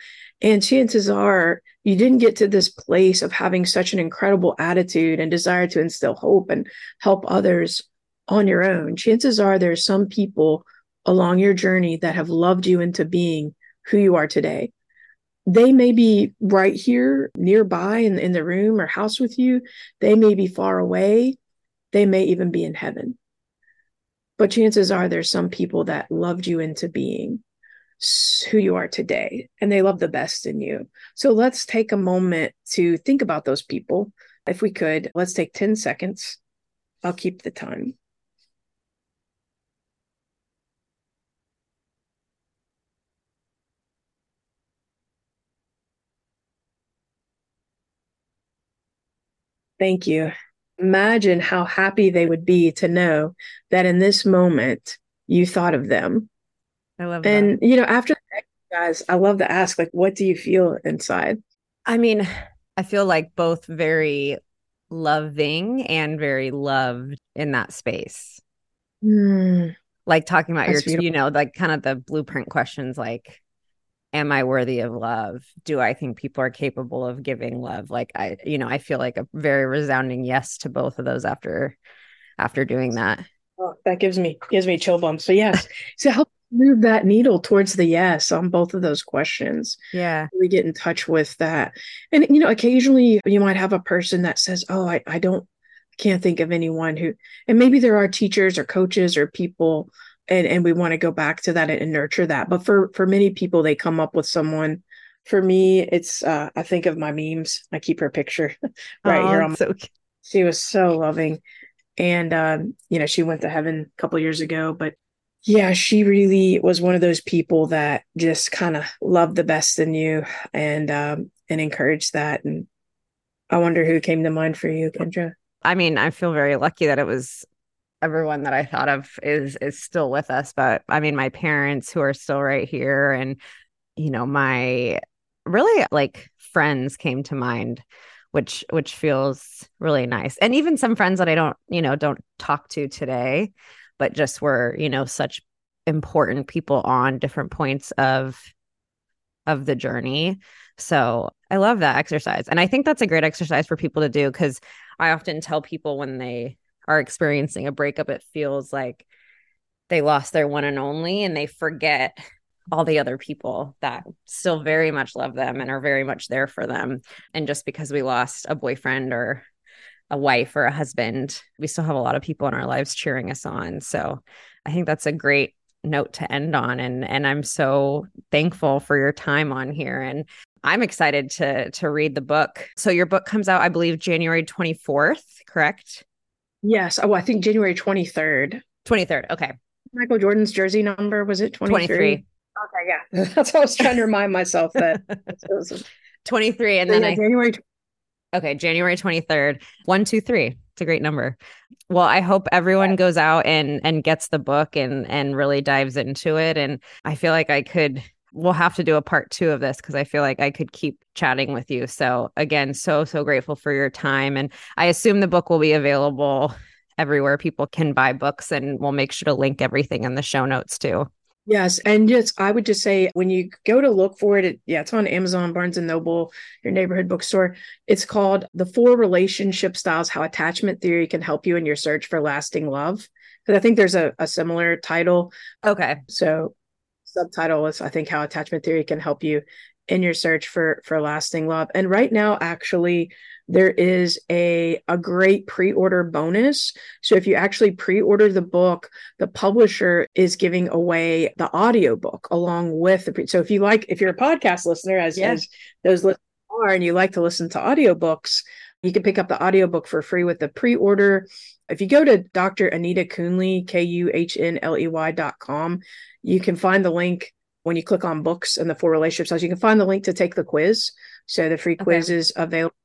And chances are you didn't get to this place of having such an incredible attitude and desire to instill hope and help others on your own. Chances are there's some people along your journey that have loved you into being who you are today. They may be right here nearby in, in the room or house with you. They may be far away. They may even be in heaven. But chances are there's some people that loved you into being who you are today and they love the best in you. So let's take a moment to think about those people. If we could, let's take 10 seconds. I'll keep the time. Thank you. Imagine how happy they would be to know that in this moment you thought of them. I love that. And, you know, after guys, I love to ask, like, what do you feel inside? I mean, I feel like both very loving and very loved in that space. Mm, like talking about your, beautiful. you know, like kind of the blueprint questions like, am I worthy of love? Do I think people are capable of giving love? Like I, you know, I feel like a very resounding yes to both of those after after doing that. Oh, that gives me gives me chill bumps. So yes. so help move that needle towards the yes on both of those questions. Yeah. We get in touch with that. And you know, occasionally you might have a person that says, Oh, I, I don't can't think of anyone who and maybe there are teachers or coaches or people and and we want to go back to that and nurture that but for for many people they come up with someone for me it's uh i think of my memes i keep her picture right oh, here on my- so she was so loving and um you know she went to heaven a couple years ago but yeah she really was one of those people that just kind of loved the best in you and um and encouraged that and i wonder who came to mind for you kendra i mean i feel very lucky that it was everyone that I thought of is is still with us. But I mean, my parents who are still right here, and you know, my really like friends came to mind, which which feels really nice. And even some friends that I don't, you know, don't talk to today, but just were, you know, such important people on different points of of the journey. So I love that exercise. And I think that's a great exercise for people to do because I often tell people when they are experiencing a breakup, it feels like they lost their one and only and they forget all the other people that still very much love them and are very much there for them. And just because we lost a boyfriend or a wife or a husband, we still have a lot of people in our lives cheering us on. So I think that's a great note to end on and and I'm so thankful for your time on here and I'm excited to to read the book. So your book comes out I believe January 24th, correct? Yes. Oh, I think January 23rd. 23rd. Okay. Michael Jordan's jersey number was it 23? 23. Okay, yeah. That's what I was trying to remind myself that 23 and then yeah, I January Okay, January 23rd. 123. It's a great number. Well, I hope everyone goes out and and gets the book and and really dives into it and I feel like I could we'll have to do a part two of this because I feel like I could keep chatting with you. So, again, so, so grateful for your time. And I assume the book will be available everywhere people can buy books, and we'll make sure to link everything in the show notes too. Yes, and just I would just say when you go to look for it, it, yeah, it's on Amazon, Barnes and Noble, your neighborhood bookstore. It's called "The Four Relationship Styles: How Attachment Theory Can Help You in Your Search for Lasting Love." Because I think there's a, a similar title. Okay, so subtitle is I think how attachment theory can help you in your search for for lasting love. And right now, actually, there is a a great pre-order bonus. So if you actually pre-order the book, the publisher is giving away the audiobook along with the pre- so if you like if you're a podcast listener as, yes. as those listeners are and you like to listen to audiobooks, you can pick up the audiobook for free with the pre-order. If you go to Dr. Anita Kuhnley, K-U-H-N-L-E-Y dot com, you can find the link when you click on books and the four relationships. You can find the link to take the quiz. So the free quiz okay. is available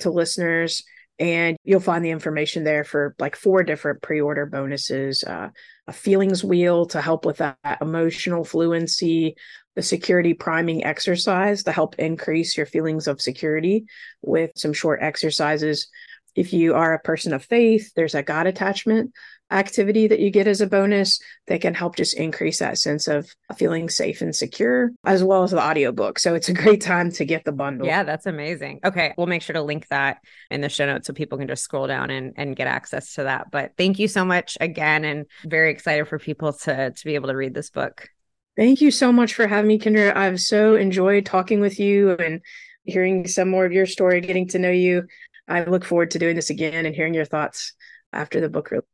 to listeners and you'll find the information there for like four different pre-order bonuses uh, a feelings wheel to help with that emotional fluency the security priming exercise to help increase your feelings of security with some short exercises. If you are a person of faith there's a god attachment activity that you get as a bonus that can help just increase that sense of feeling safe and secure, as well as the audiobook. So it's a great time to get the bundle. Yeah, that's amazing. Okay. We'll make sure to link that in the show notes so people can just scroll down and, and get access to that. But thank you so much again and very excited for people to to be able to read this book. Thank you so much for having me, Kendra. I've so enjoyed talking with you and hearing some more of your story, getting to know you. I look forward to doing this again and hearing your thoughts after the book release.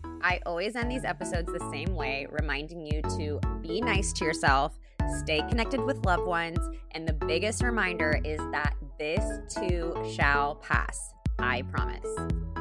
I always end these episodes the same way, reminding you to be nice to yourself, stay connected with loved ones, and the biggest reminder is that this too shall pass. I promise.